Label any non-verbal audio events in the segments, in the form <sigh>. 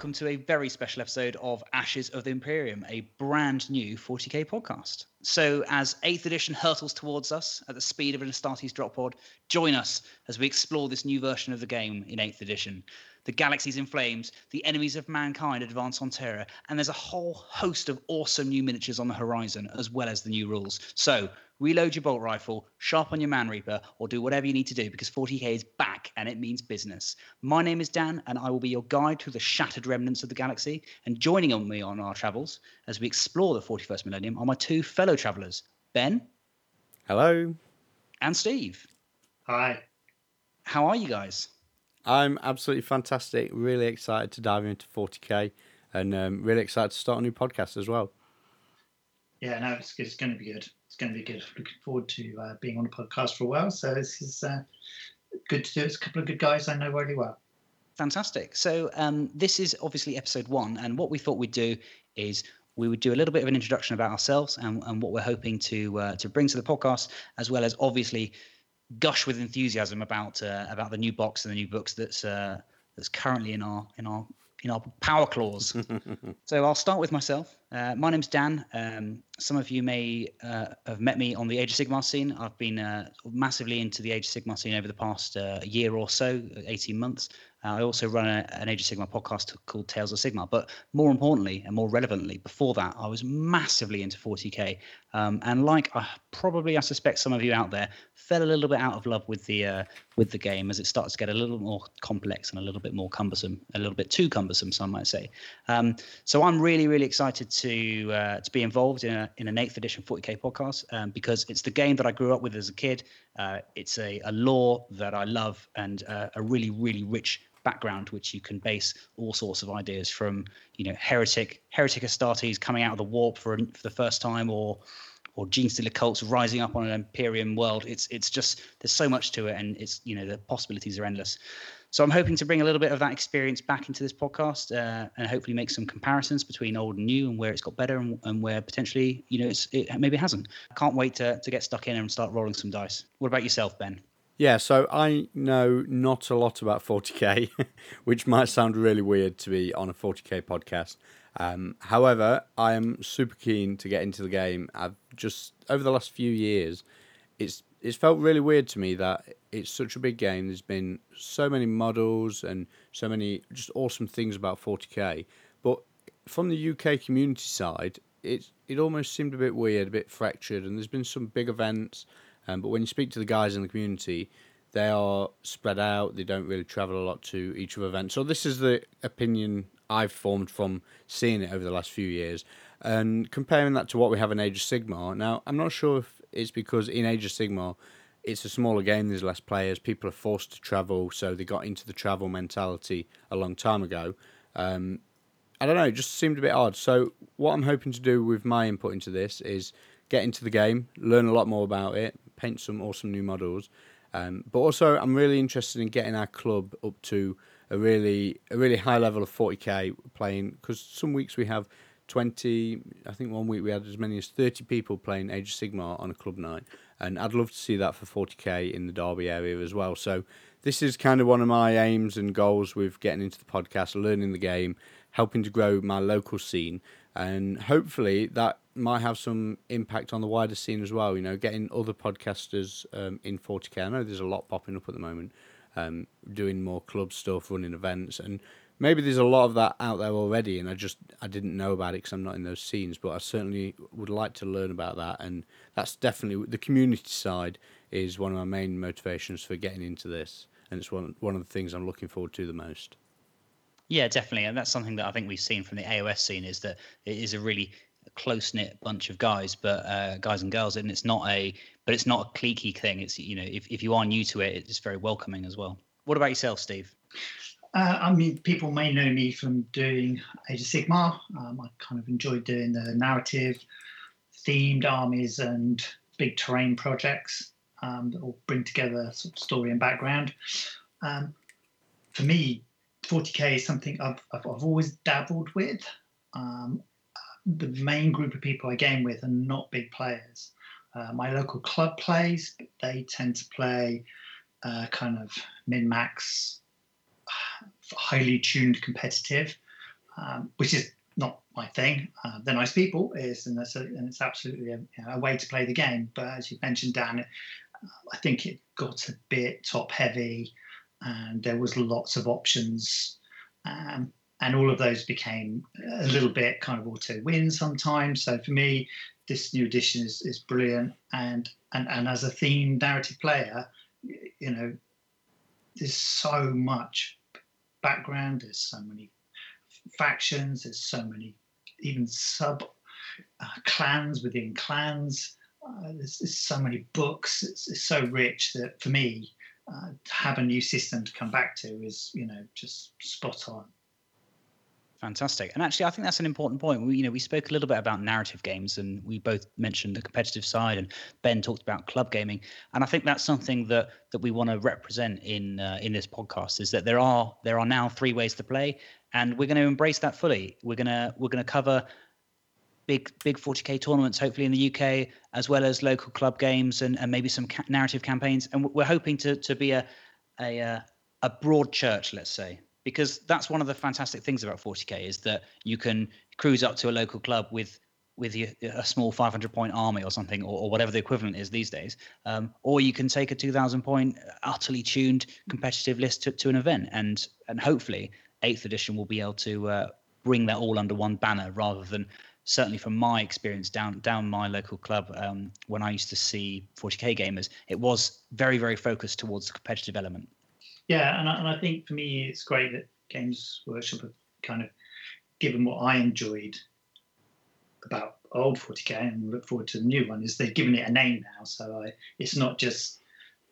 welcome to a very special episode of Ashes of the Imperium, a brand new 40k podcast. So, as 8th edition hurtles towards us at the speed of an Astartes drop pod, join us as we explore this new version of the game in 8th edition. The galaxy's in flames, the enemies of mankind advance on Terra, and there's a whole host of awesome new miniatures on the horizon, as well as the new rules. So, reload your bolt rifle, sharpen your man reaper, or do whatever you need to do because 40k is back and it means business. My name is Dan, and I will be your guide through the shattered remnants of the galaxy. And joining on me on our travels as we explore the 41st millennium are my two fellow travelers, Ben. Hello. And Steve. Hi. How are you guys? I'm absolutely fantastic. Really excited to dive into 40k and um, really excited to start a new podcast as well. Yeah, no, it's, it's going to be good going to be good. Looking forward to uh, being on a podcast for a while. So this is uh, good to do. It's a couple of good guys I know really well. Fantastic. So um, this is obviously episode one, and what we thought we'd do is we would do a little bit of an introduction about ourselves and, and what we're hoping to uh, to bring to the podcast, as well as obviously gush with enthusiasm about uh, about the new box and the new books that's uh, that's currently in our in our in our power claws. <laughs> so I'll start with myself. Uh, my name's Dan. Um, some of you may uh, have met me on the Age of Sigmar scene. I've been uh, massively into the Age of Sigmar scene over the past uh, year or so, 18 months. Uh, I also run a, an Age of Sigmar podcast called Tales of Sigmar. But more importantly and more relevantly, before that, I was massively into 40k. Um, and like probably, I suspect some of you out there fell a little bit out of love with the uh, with the game as it starts to get a little more complex and a little bit more cumbersome, a little bit too cumbersome, some might say. Um, so I'm really, really excited to uh, to be involved in, a, in an eighth edition 40k podcast um, because it's the game that I grew up with as a kid. Uh, it's a, a lore that I love and uh, a really, really rich background which you can base all sorts of ideas from you know heretic heretic astartes coming out of the warp for, for the first time or or Genestealer cults rising up on an imperium world it's it's just there's so much to it and it's you know the possibilities are endless so i'm hoping to bring a little bit of that experience back into this podcast uh, and hopefully make some comparisons between old and new and where it's got better and, and where potentially you know it's it maybe hasn't I can't wait to, to get stuck in and start rolling some dice what about yourself ben yeah, so I know not a lot about 40k, <laughs> which might sound really weird to be on a 40k podcast. Um, however, I am super keen to get into the game. I've just over the last few years, it's it's felt really weird to me that it's such a big game. There's been so many models and so many just awesome things about 40k, but from the UK community side, it it almost seemed a bit weird, a bit fractured, and there's been some big events um, but when you speak to the guys in the community, they are spread out. They don't really travel a lot to each of events. So this is the opinion I've formed from seeing it over the last few years, and comparing that to what we have in Age of Sigmar. Now, I'm not sure if it's because in Age of Sigmar, it's a smaller game. There's less players. People are forced to travel, so they got into the travel mentality a long time ago. Um, I don't know. It just seemed a bit odd. So what I'm hoping to do with my input into this is get into the game, learn a lot more about it, paint some awesome new models. Um, but also, I'm really interested in getting our club up to a really a really high level of 40k playing because some weeks we have 20. I think one week we had as many as 30 people playing Age of Sigmar on a club night, and I'd love to see that for 40k in the Derby area as well. So this is kind of one of my aims and goals with getting into the podcast, learning the game, helping to grow my local scene, and hopefully that might have some impact on the wider scene as well. You know, getting other podcasters um, in 40k. I know there's a lot popping up at the moment, um, doing more club stuff, running events, and maybe there's a lot of that out there already. And I just I didn't know about it because I'm not in those scenes. But I certainly would like to learn about that, and that's definitely the community side is one of my main motivations for getting into this, and it's one one of the things I'm looking forward to the most. Yeah, definitely, and that's something that I think we've seen from the AOS scene is that it is a really close knit bunch of guys, but uh, guys and girls, and it's not a but it's not a cliquey thing. It's you know if if you are new to it, it's very welcoming as well. What about yourself, Steve? Uh, I mean, people may know me from doing Age of Sigmar. Um, I kind of enjoy doing the narrative, themed armies, and big terrain projects um, that all bring together sort of story and background. Um, for me, 40k is something I've, I've, I've always dabbled with. Um, the main group of people I game with are not big players. Uh, my local club plays, but they tend to play uh, kind of min max, highly tuned competitive. um, which is not my thing. Uh, they're nice people, is and, a, and it's absolutely a, a, way to play the game. But as you mentioned, Dan, I think it got a bit top heavy, and there was lots of options. Um, and all of those became a little bit kind of auto win sometimes. So for me, this new edition is, is brilliant. And, and and as a theme narrative player, you know, there's so much background. There's so many factions. There's so many even sub uh, clans within clans. Uh, there's, there's, so many books. It's, it's so rich that for me, uh, to have a new system to come back to is you know just spot on. Fantastic. And actually, I think that's an important point. We, you know, we spoke a little bit about narrative games, and we both mentioned the competitive side, and Ben talked about club gaming. And I think that's something that that we want to represent in uh, in this podcast is that there are there are now three ways to play, and we're going to embrace that fully. We're gonna we're gonna cover big big 40k tournaments, hopefully in the UK, as well as local club games and, and maybe some ca- narrative campaigns. And we're hoping to to be a a uh, a broad church, let's say because that's one of the fantastic things about 40k is that you can cruise up to a local club with with a small 500 point army or something or, or whatever the equivalent is these days um, or you can take a 2000 point utterly tuned competitive list to, to an event and and hopefully eighth edition will be able to uh, bring that all under one banner rather than certainly from my experience down down my local club um, when i used to see 40k gamers it was very very focused towards the competitive element yeah, and I, and I think for me it's great that Games Workshop have kind of given what I enjoyed about old 40k and look forward to the new one is they've given it a name now. So I, it's not just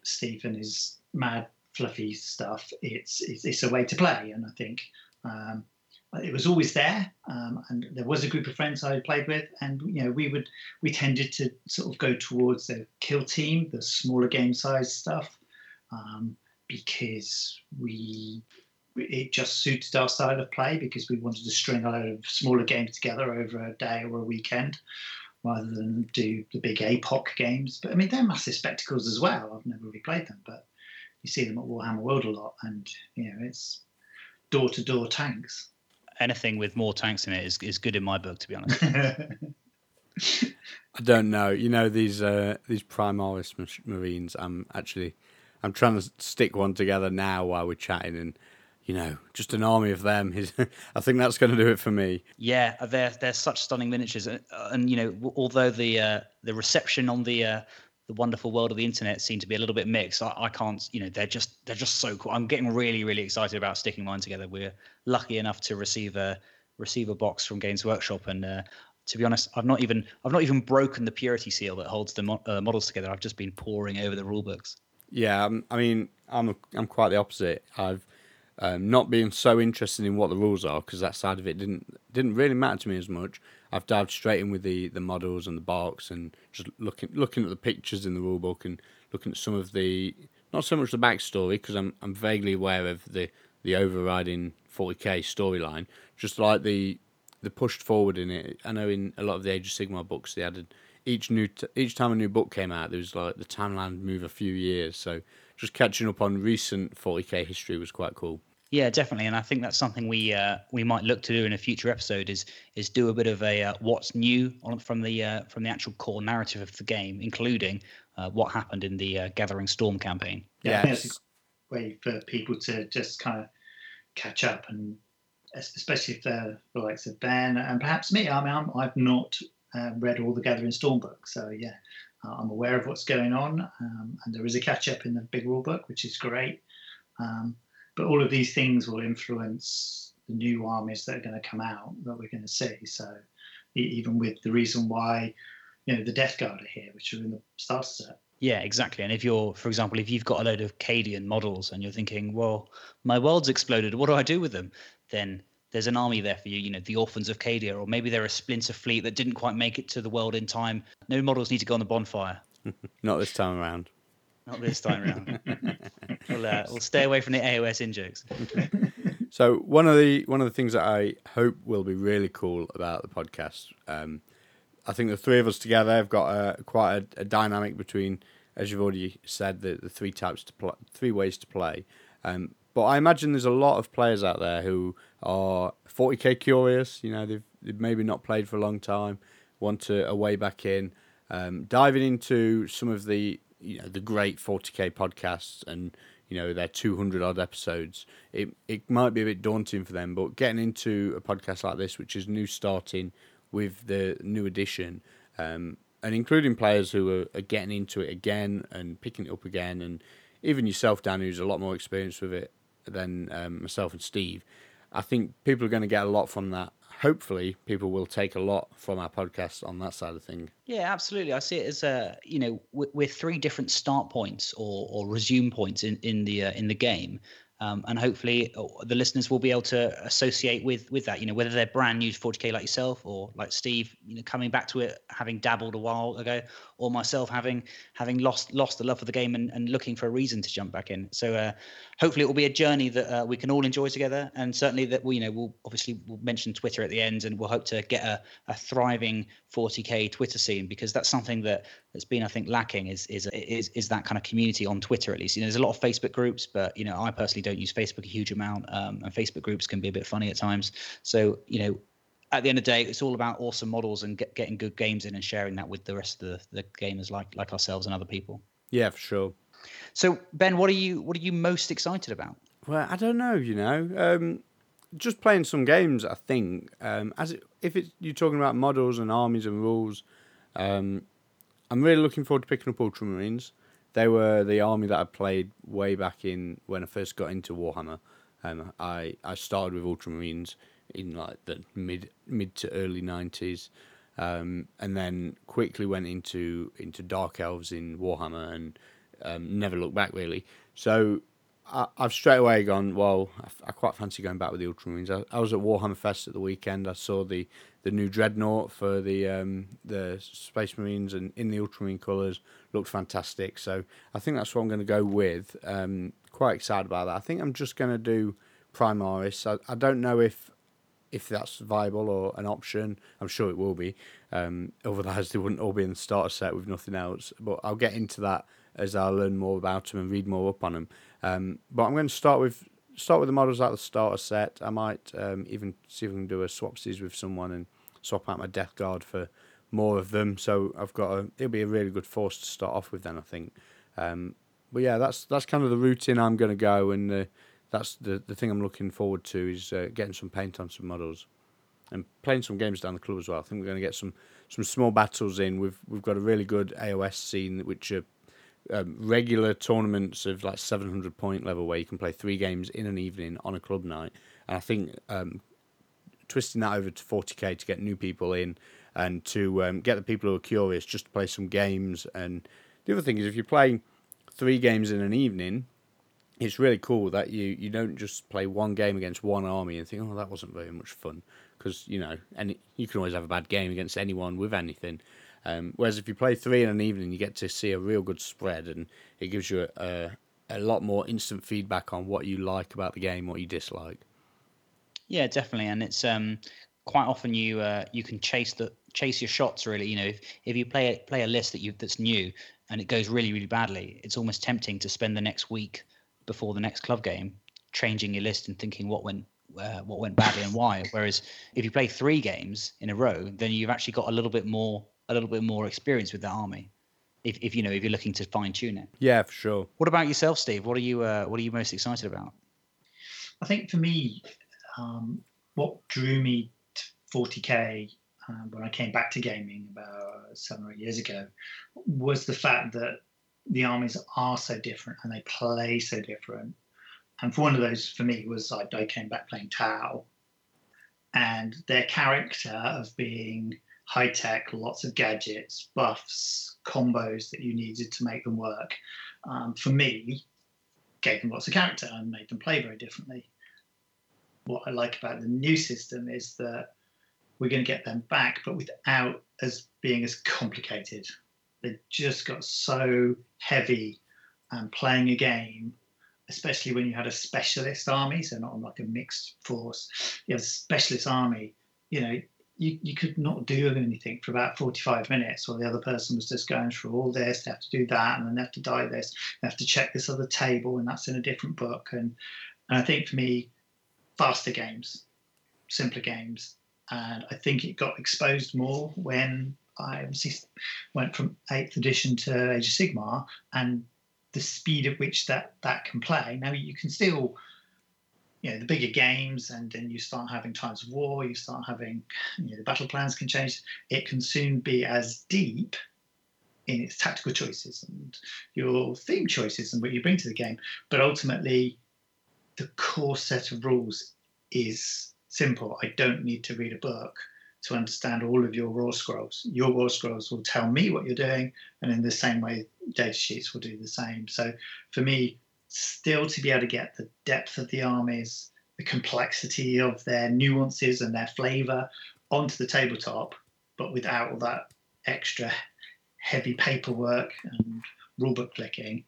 Steve and his mad fluffy stuff. It's it's, it's a way to play, and I think um, it was always there. Um, and there was a group of friends I played with, and you know we would we tended to sort of go towards the kill team, the smaller game size stuff. Um, because we it just suited our style of play because we wanted to string a load of smaller games together over a day or a weekend rather than do the big APOC games. But I mean, they're massive spectacles as well. I've never really played them, but you see them at Warhammer World a lot, and you know, it's door to door tanks. Anything with more tanks in it is, is good in my book, to be honest. <laughs> I don't know. You know these uh, these Primaris Marines. I'm actually I'm trying to stick one together now while we're chatting, and you know, just an army of them. Is, <laughs> I think that's going to do it for me. Yeah, they're they're such stunning miniatures, and, and you know, although the uh, the reception on the uh, the wonderful world of the internet seemed to be a little bit mixed. I, I, can't, you know, they're just they're just so cool. I'm getting really really excited about sticking mine together. We're lucky enough to receive a receive a box from Games Workshop, and uh, to be honest, I've not even I've not even broken the purity seal that holds the mo- uh, models together. I've just been poring over the rule books. Yeah, um, I mean, I'm a, I'm quite the opposite. I've um, not been so interested in what the rules are because that side of it didn't didn't really matter to me as much. I've dived straight in with the, the models and the box and just looking looking at the pictures in the rule book and looking at some of the not so much the backstory because I'm I'm vaguely aware of the the overriding 40k storyline. Just like the the pushed forward in it. I know in a lot of the Age of Sigmar books they added each new t- each time a new book came out, there was like the timeline move a few years. So just catching up on recent 40k history was quite cool. Yeah, definitely, and I think that's something we uh, we might look to do in a future episode is is do a bit of a uh, what's new on, from the uh, from the actual core narrative of the game, including uh, what happened in the uh, Gathering Storm campaign. Yeah, yes. that's a way for people to just kind of catch up, and especially if they're the likes of Ben and perhaps me. I mean, I'm, I've not uh, read all the Gathering Storm books. So yeah, uh, I'm aware of what's going on, um, and there is a catch up in the big rule book, which is great. Um, but all of these things will influence the new armies that are going to come out that we're going to see. So even with the reason why you know the Death Guard are here, which are in the starter set. Yeah, exactly. And if you're, for example, if you've got a load of Cadian models and you're thinking, well, my world's exploded, what do I do with them? Then there's an army there for you, you know, the Orphans of Cadia, or maybe they're a splinter fleet that didn't quite make it to the world in time. No models need to go on the bonfire. <laughs> Not this time around. Not this time around. <laughs> we'll, uh, we'll stay away from the AOS in jokes. <laughs> so one of the one of the things that I hope will be really cool about the podcast, um, I think the three of us together have got a, quite a, a dynamic between, as you've already said, the, the three types to play, three ways to play. Um, but I imagine there's a lot of players out there who are 40k curious. You know, they've, they've maybe not played for a long time, want to a way back in, um, diving into some of the you know the great 40k podcasts and you know their 200 odd episodes. It it might be a bit daunting for them, but getting into a podcast like this, which is new starting with the new edition. Um, and including players who are, are getting into it again and picking it up again, and even yourself, Dan, who's a lot more experienced with it than um, myself and Steve. I think people are going to get a lot from that. Hopefully, people will take a lot from our podcast on that side of thing. Yeah, absolutely. I see it as a you know we're, three different start points or, or resume points in in the uh, in the game, um, and hopefully uh, the listeners will be able to associate with with that. You know, whether they're brand new to 40k like yourself or like Steve, you know, coming back to it having dabbled a while ago, or myself having having lost lost the love for the game and, and looking for a reason to jump back in. So uh, hopefully it will be a journey that uh, we can all enjoy together, and certainly that we you know we'll obviously we'll mention Twitter at the end, and we'll hope to get a, a thriving 40k Twitter scene because that's something that that's been I think lacking is is is is that kind of community on Twitter at least. You know, there's a lot of Facebook groups, but you know I personally don't use Facebook a huge amount, um, and Facebook groups can be a bit funny at times. So you know at the end of the day, it's all about awesome models and get, getting good games in and sharing that with the rest of the, the gamers like like ourselves and other people. Yeah, for sure. So Ben, what are you what are you most excited about? Well, I don't know. You know, um, just playing some games. I think um, as it, if it's you're talking about models and armies and rules, um, I'm really looking forward to picking up Ultramarines. They were the army that I played way back in when I first got into Warhammer. Um, I I started with Ultramarines in like the mid mid to early nineties, um, and then quickly went into into Dark Elves in Warhammer and um, never looked back really. So I, have straight away gone. Well, I, I, quite fancy going back with the Ultramarines. I, I was at Warhammer Fest at the weekend. I saw the the new dreadnought for the um, the Space Marines and in the Ultramarine colours looked fantastic. So I think that's what I'm going to go with. Um, quite excited about that. I think I'm just going to do Primaris. I, I don't know if if that's viable or an option. I'm sure it will be. Um, otherwise, <laughs> they wouldn't all be in the starter set with nothing else. But I'll get into that as I learn more about them and read more up on them. Um, but I'm going to start with start with the models at the starter set. I might um, even see if I can do a swapsies with someone and swap out my Death Guard for more of them. So I've got a it'll be a really good force to start off with. Then I think. Um, but yeah, that's that's kind of the routine I'm going to go and. Uh, that's the the thing I'm looking forward to is uh, getting some paint on some models and playing some games down the club as well. I think we're going to get some some small battles in. We've we've got a really good AOS scene which are um, regular tournaments of like 700 point level where you can play three games in an evening on a club night. And I think um, twisting that over to 40k to get new people in and to um, get the people who are curious just to play some games. And the other thing is if you're playing three games in an evening, it's really cool that you, you don't just play one game against one army and think, oh, that wasn't very much fun. Because, you know, and you can always have a bad game against anyone with anything. Um, whereas if you play three in an evening, you get to see a real good spread and it gives you a, a, a lot more instant feedback on what you like about the game, what you dislike. Yeah, definitely. And it's um, quite often you uh, you can chase the chase your shots really. You know, if, if you play play a list that you that's new and it goes really really badly, it's almost tempting to spend the next week before the next club game, changing your list and thinking what went uh, what went badly and why. Whereas if you play three games in a row, then you've actually got a little bit more a little bit more experience with that army. If, if you know if you're looking to fine tune it. Yeah, for sure. What about yourself, Steve? What are you uh, what are you most excited about? I think for me, um, what drew me to 40k uh, when I came back to gaming about seven or eight years ago was the fact that the armies are so different and they play so different. And for one of those, for me, was I, I came back playing Tau, and their character of being high tech, lots of gadgets, buffs, combos that you needed to make them work, um, for me, gave them lots of character and made them play very differently. What I like about the new system is that we're going to get them back, but without as being as complicated they just got so heavy and playing a game, especially when you had a specialist army, so not like a mixed force. You have a specialist army, you know, you, you could not do anything for about 45 minutes while the other person was just going through all this, they have to do that, and then they have to die this, they have to check this other table, and that's in a different book. And And I think for me, faster games, simpler games, and I think it got exposed more when I went from eighth edition to Age of Sigmar, and the speed at which that that can play. Now you can still, you know, the bigger games, and then you start having times of war. You start having, you know, the battle plans can change. It can soon be as deep in its tactical choices and your theme choices and what you bring to the game. But ultimately, the core set of rules is simple. I don't need to read a book to understand all of your war scrolls. Your war scrolls will tell me what you're doing, and in the same way, data sheets will do the same. So for me, still to be able to get the depth of the armies, the complexity of their nuances and their flavor onto the tabletop, but without all that extra heavy paperwork and rulebook clicking.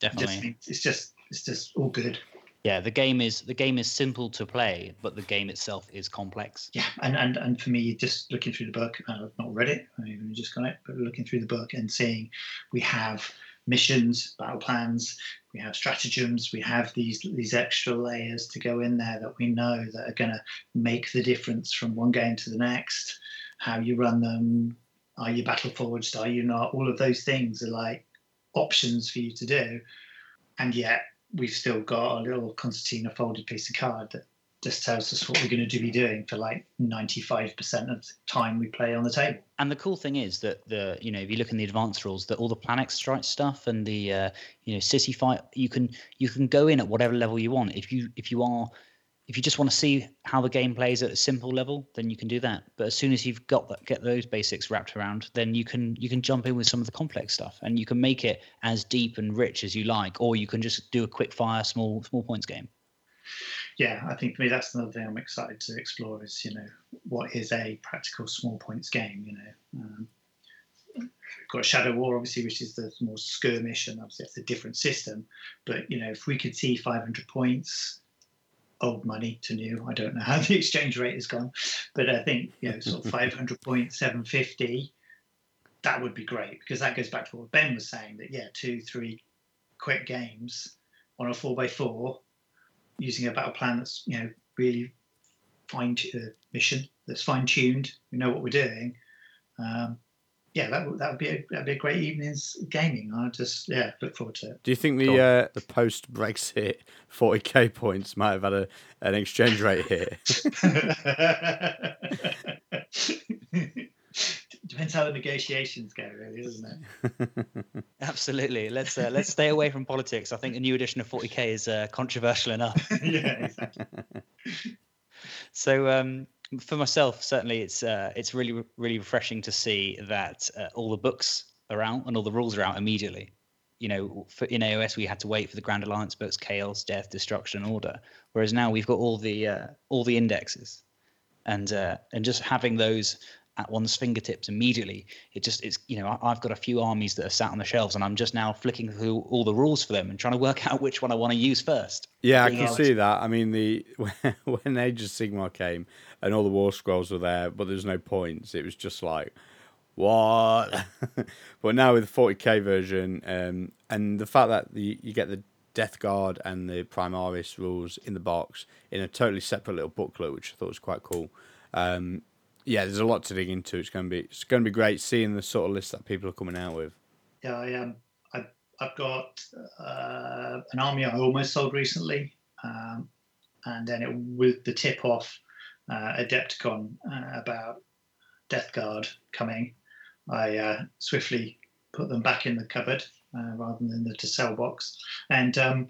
Definitely, just, it's just it's just all good. Yeah, the game is the game is simple to play, but the game itself is complex. Yeah, and and, and for me, just looking through the book, I've not read it, I've just got it, but looking through the book and seeing we have missions, battle plans, we have stratagems, we have these these extra layers to go in there that we know that are going to make the difference from one game to the next. How you run them, are you battle forged, are you not? All of those things are like options for you to do, and yet we've still got a little concertina folded piece of card that just tells us what we're going to be doing for like 95% of the time we play on the table. And the cool thing is that the you know if you look in the advanced rules that all the planet strike stuff and the uh, you know city fight you can you can go in at whatever level you want if you if you are if you just want to see how the game plays at a simple level, then you can do that. But as soon as you've got that, get those basics wrapped around, then you can you can jump in with some of the complex stuff, and you can make it as deep and rich as you like, or you can just do a quick fire small small points game. Yeah, I think for me that's another thing I'm excited to explore is you know what is a practical small points game. You know, um, we've got Shadow War obviously, which is the more skirmish, and obviously it's a different system. But you know, if we could see 500 points old money to new. I don't know how the exchange rate has gone, but I think you know sort of <laughs> 500 point 750. That would be great because that goes back to what Ben was saying that yeah, two, three quick games on a four by four using a battle plan that's you know really fine uh, mission that's fine tuned. We know what we're doing. Um, yeah, that would that would be a that'd be a great evening's gaming. I just yeah look forward to it. Do you think the uh, the post Brexit <laughs> forty k points might have had a an exchange rate here? <laughs> <laughs> Depends how the negotiations go, really, doesn't it? <laughs> Absolutely. Let's uh, let's stay away from politics. I think a new edition of 40k is uh, controversial enough. <laughs> yeah, exactly. <laughs> So, um, for myself, certainly it's uh, it's really really refreshing to see that uh, all the books are out and all the rules are out immediately. You know, for, in AOS we had to wait for the Grand Alliance books, Chaos, Death, Destruction, Order, whereas now we've got all the uh, all the indexes, and uh, and just having those at one's fingertips immediately. It just it's you know I, have got a few armies that are sat on the shelves, and I'm just now flicking through all the rules for them and trying to work <laughs> out which one I want to use first. Yeah, I can see that. I mean, the <laughs> when Age of Sigmar came and all the war scrolls were there, but there's no points. It was just like what? <laughs> but now with the 40k version, um, and the fact that the, you get the Death Guard and the Primaris rules in the box in a totally separate little booklet, which I thought was quite cool. Um, yeah, there's a lot to dig into. It's going to be it's going to be great seeing the sort of list that people are coming out with. Yeah, I um, I, I've got uh, an army I almost sold recently, um, and then it, with the tip off uh, Adepticon uh, about Death Guard coming, I uh, swiftly put them back in the cupboard uh, rather than the to sell box, and um,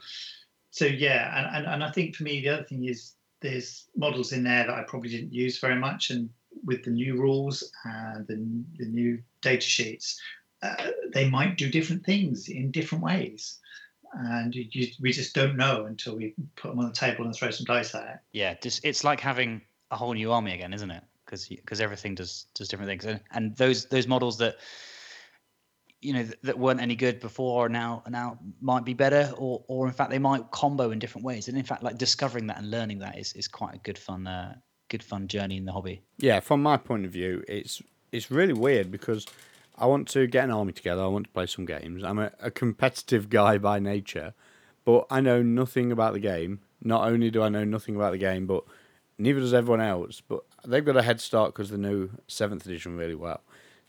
so yeah, and, and and I think for me the other thing is there's models in there that I probably didn't use very much, and with the new rules and the, the new data sheets, uh, they might do different things in different ways. And you, we just don't know until we put them on the table and throw some dice at it. Yeah, just, it's like having a whole new army again, isn't it? Because because everything does does different things, and, and those those models that you know that weren't any good before now now might be better or or in fact they might combo in different ways and in fact like discovering that and learning that is, is quite a good fun uh, good fun journey in the hobby. Yeah, from my point of view, it's it's really weird because I want to get an army together. I want to play some games. I'm a, a competitive <laughs> guy by nature, but I know nothing about the game. not only do I know nothing about the game, but neither does everyone else. But they've got a head start because they know seventh edition really well.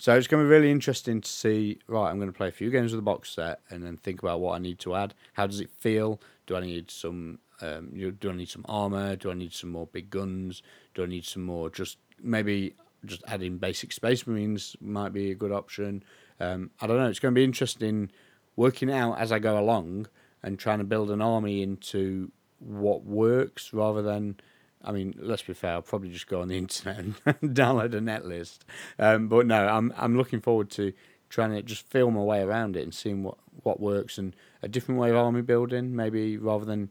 So it's going to be really interesting to see. Right, I'm going to play a few games with the box set and then think about what I need to add. How does it feel? Do I need some? Um, do I need some armor? Do I need some more big guns? Do I need some more? Just maybe just adding basic Space Marines might be a good option. Um, I don't know. It's going to be interesting working out as I go along and trying to build an army into what works rather than I mean, let's be fair. I'll probably just go on the <laughs> internet and <laughs> download a net list. Um, but no, I'm I'm looking forward to trying to just feel my way around it and seeing what what works and a different way of army building. Maybe rather than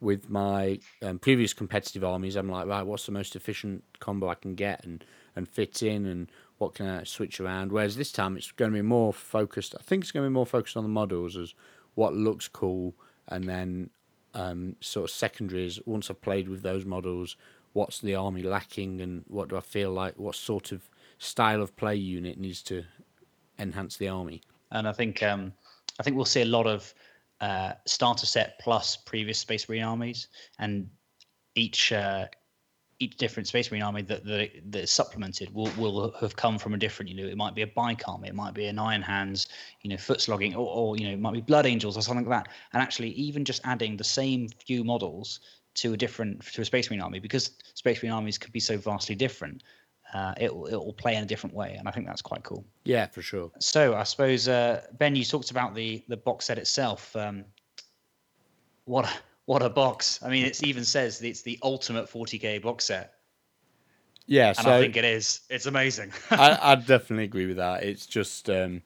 with my um, previous competitive armies, I'm like, right, what's the most efficient combo I can get and and fit in, and what can I switch around. Whereas this time, it's going to be more focused. I think it's going to be more focused on the models as what looks cool, and then um, sort of secondaries. Once I've played with those models, what's the army lacking, and what do I feel like? What sort of style of play unit needs to enhance the army? And I think um, I think we'll see a lot of uh, starter set plus previous Space Marine armies, and each uh, each different Space Marine army that that, that is supplemented will will have come from a different. You know, it might be a bike army, it might be an Iron Hands, you know, foot slogging, or, or you know, it might be Blood Angels or something like that. And actually, even just adding the same few models to a different to a Space Marine army, because Space Marine armies could be so vastly different. Uh, it will it will play in a different way, and I think that's quite cool. Yeah, for sure. So I suppose uh, Ben, you talked about the the box set itself. Um, what what a box! I mean, it even says it's the ultimate 40k box set. Yeah, and so I think it is. It's amazing. <laughs> I, I definitely agree with that. It's just um,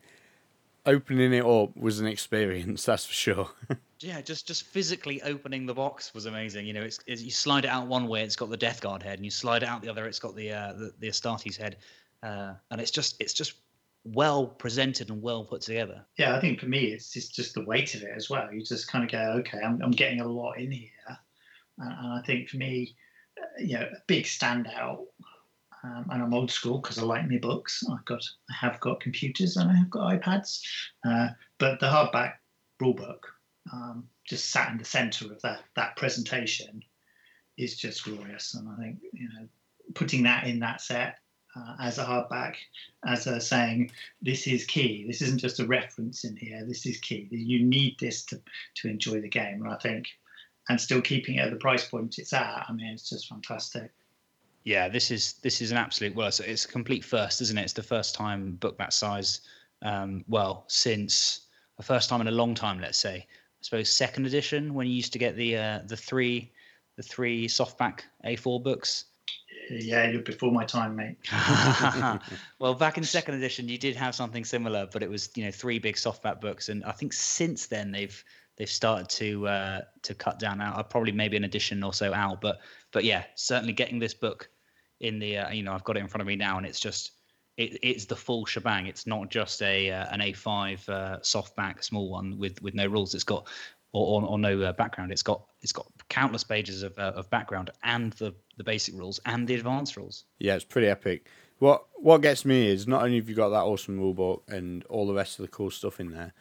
opening it up was an experience, that's for sure. <laughs> yeah, just just physically opening the box was amazing. You know, it's, it's, you slide it out one way, it's got the Death Guard head, and you slide it out the other, it's got the uh, the, the Astartes head, uh, and it's just it's just well presented and well put together. Yeah, I think for me, it's just, just the weight of it as well. You just kind of go, okay, I'm, I'm getting a lot in here. And, I think for me, uh, you know, a big standout, um, and I'm old school because I like my books. I've got, I have got computers and I have got iPads, uh, but the hardback rulebook um, just sat in the centre of that that presentation is just glorious. And I think you know, putting that in that set uh, as a hardback, as a saying, this is key. This isn't just a reference in here. This is key. You need this to to enjoy the game. And I think, and still keeping it at the price point it's at. I mean, it's just fantastic. Yeah, this is this is an absolute well. It's, it's a complete first, isn't it? It's the first time book that size. Um, well, since the first time in a long time, let's say. I suppose second edition when you used to get the uh, the three the three softback A4 books yeah, you're before my time, mate. <laughs> <laughs> well, back in <laughs> second edition, you did have something similar, but it was you know three big softback books, and I think since then they've they've started to uh, to cut down out. Uh, probably maybe an edition or so out, but but yeah, certainly getting this book in the uh, you know I've got it in front of me now, and it's just it, it's the full shebang. It's not just a uh, an A5 uh, softback small one with with no rules. It's got or, or, or no uh, background. It's got it's got countless pages of, uh, of background and the, the basic rules and the advanced rules. Yeah, it's pretty epic. What what gets me is not only have you got that awesome rulebook and all the rest of the cool stuff in there,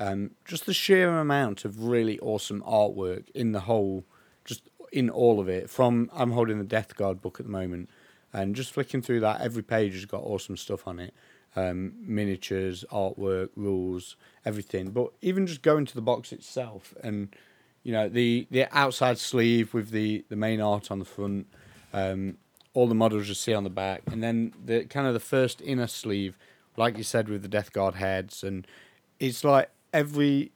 um, just the sheer amount of really awesome artwork in the whole, just in all of it. From I'm holding the Death Guard book at the moment, and just flicking through that, every page has got awesome stuff on it um, miniatures, artwork, rules, everything. But even just going to the box itself and you know the the outside sleeve with the the main art on the front, um, all the models you see on the back, and then the kind of the first inner sleeve, like you said with the Death Guard heads, and it's like every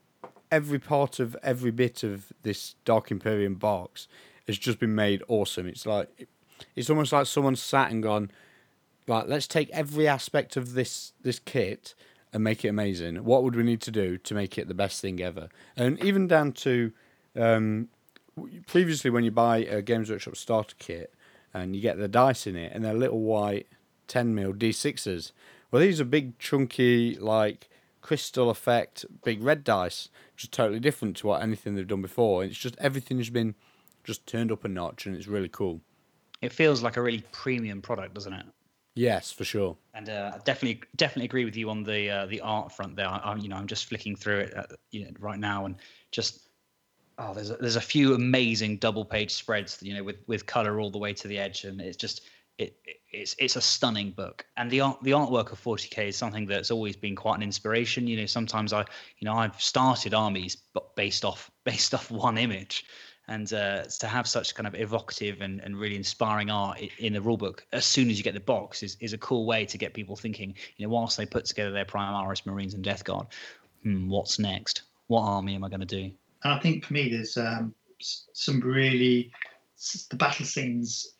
every part of every bit of this Dark Imperium box has just been made awesome. It's like it's almost like someone sat and gone right, let's take every aspect of this this kit and make it amazing. What would we need to do to make it the best thing ever? And even down to um, previously, when you buy a Games Workshop starter kit and you get the dice in it, and they're little white 10 mil D6s. Well, these are big, chunky, like crystal effect, big red dice, which is totally different to what anything they've done before. It's just everything has been just turned up a notch, and it's really cool. It feels like a really premium product, doesn't it? Yes, for sure. And uh, definitely, definitely agree with you on the uh, the art front there. I, you know, I'm just flicking through it, at, you know, right now, and just oh, there's a, there's a few amazing double page spreads, you know, with with color all the way to the edge, and it's just it, it's it's a stunning book. And the art the artwork of 40k is something that's always been quite an inspiration. You know, sometimes I you know I've started armies but based off <laughs> based off one image. And uh, to have such kind of evocative and, and really inspiring art in the rulebook as soon as you get the box is, is a cool way to get people thinking. You know, whilst they put together their Primaris Marines and Death Guard, hmm, what's next? What army am I going to do? And I think for me, there's um, some really the battle scenes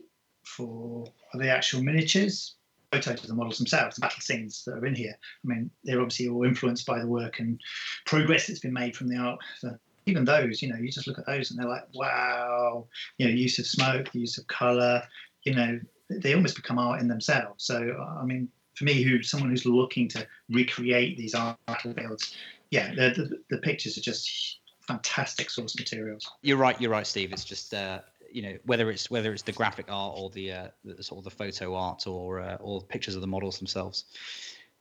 for the actual miniatures, photos of the models themselves, the battle scenes that are in here. I mean, they're obviously all influenced by the work and progress that's been made from the art. So even those, you know, you just look at those and they're like, wow, you know, use of smoke, use of color, you know, they almost become art in themselves. So, I mean, for me, who someone who's looking to recreate these art battlefields, yeah, the, the, the pictures are just fantastic source materials. You're right. You're right, Steve. It's just uh, you know whether it's whether it's the graphic art or the, uh, the sort of the photo art or uh, or pictures of the models themselves.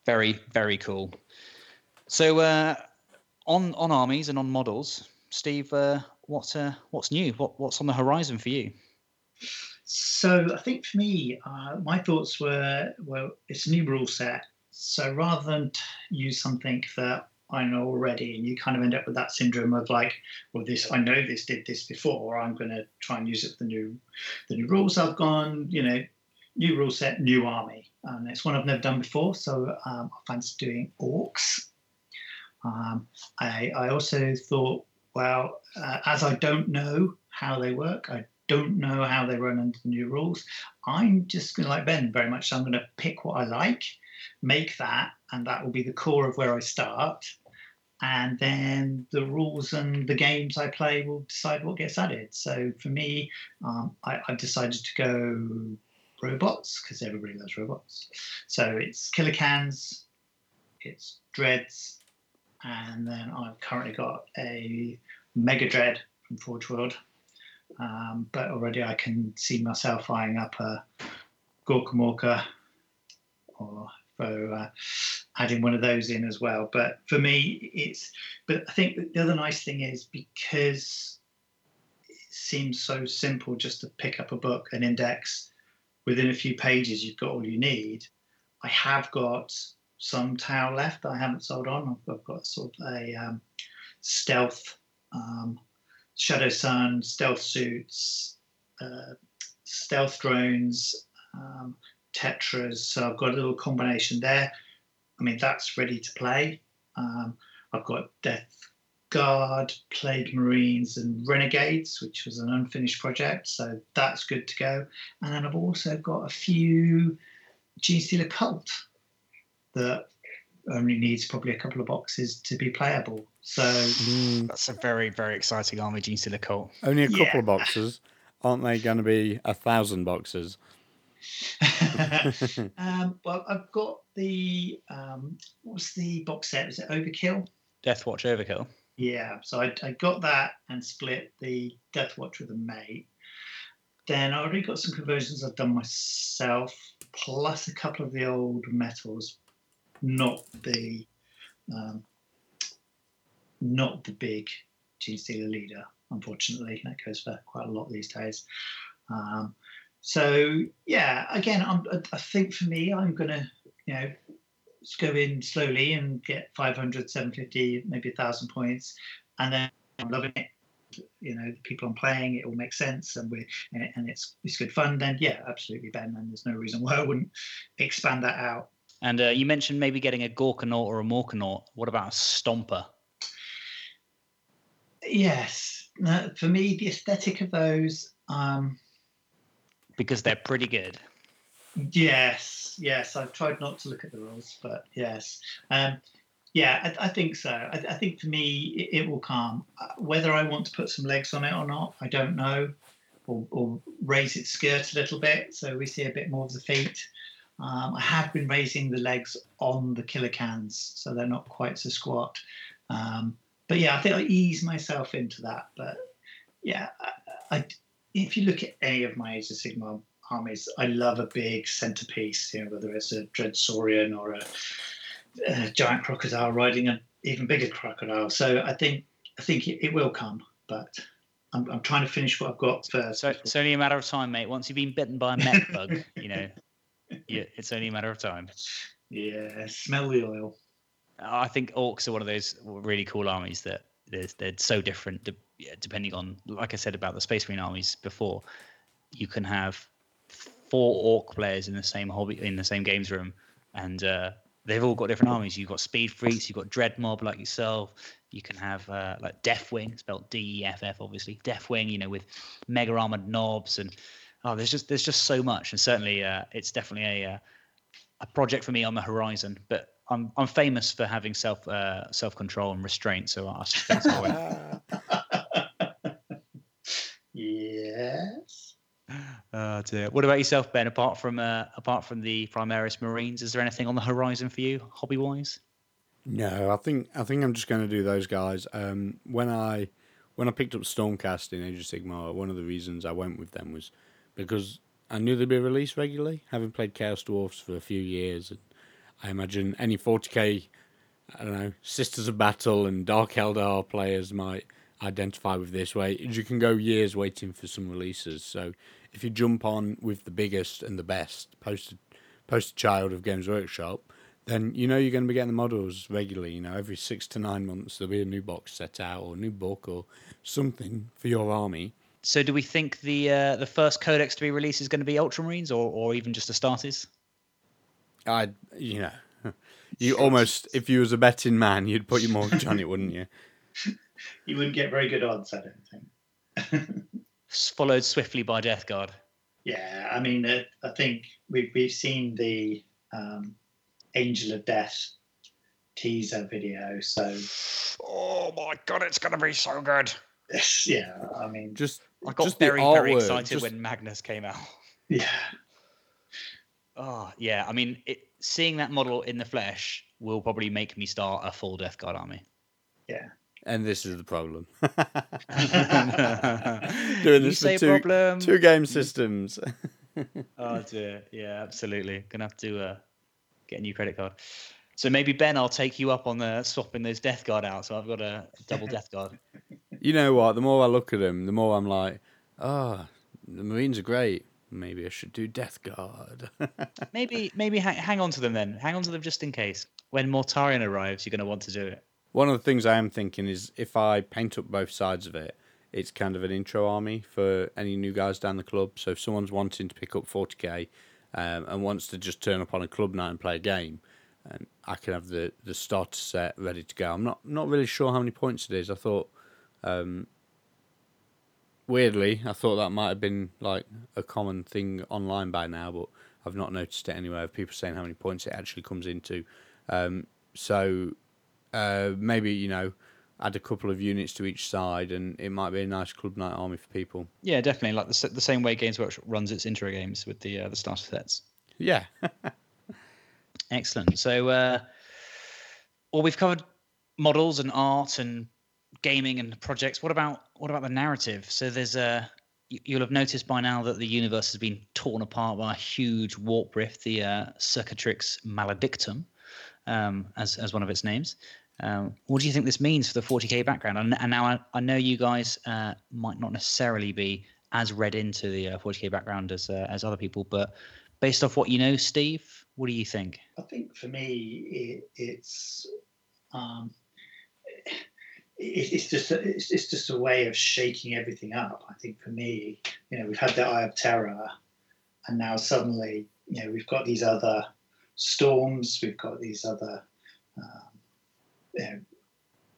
Very very cool. So uh, on on armies and on models, Steve, uh, what's uh, what's new? What what's on the horizon for you? So I think for me, uh, my thoughts were well, it's a new rule set. So rather than use something that I know already, and you kind of end up with that syndrome of like, well, this I know this did this before. I'm going to try and use it the new, the new rules I've gone. You know, new rule set, new army, and it's one I've never done before. So um, I fancy doing orcs. Um, I I also thought, well, uh, as I don't know how they work, I don't know how they run under the new rules. I'm just going to like Ben very much. So I'm going to pick what I like, make that, and that will be the core of where I start and then the rules and the games I play will decide what gets added. So for me, um, I, have decided to go robots because everybody loves robots. So it's Killa Kans, it's dreads, and then I've currently got a mega dread from Forge World. Um, but already I can see myself eyeing up a Gorka Morka or for uh, adding one of those in as well. But for me, it's. But I think the other nice thing is because it seems so simple just to pick up a book, an index. Within a few pages, you've got all you need. I have got some Tau left I haven't sold on. I've, I've got sort of a um, stealth, um, Shadow Sun, stealth suits, uh, stealth drones, um, tetras. So I've got a little combination there. I mean, that's ready to play. Um, I've got Death Guard, Plague Marines, and Renegades, which was an unfinished project. So that's good to go. And then I've also got a few Genestealer Cult that only needs probably a couple of boxes to be playable. So mm. that's a very, very exciting army, Genestealer Cult. Only a couple yeah. of boxes. Aren't they going to be a thousand boxes? <laughs> <laughs> um, well, I've got the um, what's the box set? Is it Overkill? Death Watch Overkill. Yeah, so I, I got that and split the Death Watch with a mate. Then I already got some conversions I've done myself, plus a couple of the old metals, not the um, not the big Genestealer leader, unfortunately. That goes for quite a lot these days. Um, so yeah, again, I'm, I think for me, I'm gonna you know go in slowly and get 500, 750, maybe a thousand points, and then I'm loving it. You know, the people I'm playing, it all makes sense, and we and it's it's good fun. Then yeah, absolutely, Ben. And there's no reason why I wouldn't expand that out. And uh, you mentioned maybe getting a Gorkanaut or a Morkanaut. What about a Stomper? Yes, for me, the aesthetic of those. Um, because they're pretty good. Yes, yes. I've tried not to look at the rules, but yes. Um, yeah, I, I, think so. I, I think for me, it, it, will come. Uh, whether I want to put some legs on it or not, I don't know. Or, or raise its skirt a little bit so we see a bit more of the feet. Um, I have been raising the legs on the Killa Kans so they're not quite so squat. Um, but yeah, I think I ease myself into that. But yeah, I, I, if you look at any of my Age of Sigmar armies, I love a big centerpiece, you know, whether it's a Dread Saurian or a, a giant crocodile riding an even bigger crocodile. So I think I think it, it will come, but I'm, I'm trying to finish what I've got first. So it's only a matter of time, mate. Once you've been bitten by a mech bug, you know, <laughs> yeah, it's only a matter of time. Yeah, smell the oil. I think orcs are one of those really cool armies that they're, they're so different depending on, like I said about the Space Marine armies before. You can have four orc players in the same hobby in the same games room, and uh, they've all got different armies. You've got speed freaks, you've got dread mob like yourself. You can have uh, like Deathwing, spelled D E F F, obviously Deathwing. You know, with mega armored Nobz and oh, there's just there's just so much, and certainly uh, it's definitely a uh, a project for me on the horizon. But I'm I'm famous for having self uh, self control and restraint, so I suspect I <laughs> yes. Oh dear. What about yourself, Ben? Apart from uh, apart from the Primaris Marines, is there anything on the horizon for you, hobby wise? No, I think I think I'm just going to do those guys. Um, when I when I picked up Stormcast in Age of Sigmar, one of the reasons I went with them was because I knew they'd be released regularly, having played Chaos Dwarfs for a few years, and I imagine any 40k, I don't know, Sisters of Battle and Dark Eldar players might identify with this. Way you can go years waiting for some releases. So if you jump on with the biggest and the best poster poster child of Games Workshop, then you know you're going to be getting the models regularly. You know, every six to nine months there'll be a new box set out or a new book or something for your army. So, do we think the uh, the first codex to be released is going to be Ultramarines or or even just Astartes? I, you know, <laughs> you almost if you was a betting man, you'd put your mortgage on it, wouldn't you? <laughs> You wouldn't get very good odds, I don't think. <laughs> Followed swiftly by Death Guard. Yeah, I mean, uh, I think we've we've seen the um, Angel of Death teaser video. So, oh my god, it's gonna be so good. yeah, I mean, just I got just very very excited just... when Magnus came out. Yeah. Oh yeah, I mean, it, seeing that model in the flesh will probably make me start a full Death Guard army. Yeah. And this is the problem. <laughs> <laughs> Doing this you for two, problem. two game systems. <laughs> oh dear, yeah, absolutely. Gonna have to uh, get a new credit card. So maybe Ben, I'll take you up on the swapping those Death Guard out. So I've got a double Death Guard. You know what? The more I look at them, the more I'm like, oh, the Marines are great. Maybe I should do Death Guard. maybe, maybe hang, hang on to them then. Hang on to them just in case. When Mortarion arrives, you're going to want to do it. One of the things I am thinking is if I paint up both sides of it, it's kind of an intro army for any new guys down the club. So if someone's wanting to pick up 40k um, and wants to just turn up on a club night and play a game, and I can have the the starter set ready to go. I'm not not really sure how many points it is. I thought, um, weirdly, I thought that might have been like a common thing online by now, but I've not noticed it anywhere. Of people saying how many points it actually comes into. Um, so uh, maybe you know add a couple of units to each side, and it might be a nice club night army for people. Yeah, definitely. Like the the same way Games Workshop runs its intro games with the uh, the starter sets. Yeah. <laughs> Excellent. So, uh, well, we've covered models and art and gaming and projects. What about what about the narrative? So there's a you'll have noticed by now that the universe has been torn apart by a huge warp rift, the uh, Cicatrix Maledictum, um, as as one of its names. Um, what do you think this means for the 40k background? And, and now I, I, know you guys uh, might not necessarily be as read into the uh, 40k background as uh, as other people, but based off what you know, Steve, what do you think? I think for me, it, it's um, it, it's just a, it's, it's just a way of shaking everything up. I think for me, you know, we've had the Eye of Terror, and now suddenly, you know, we've got these other storms, we've got these other um, know,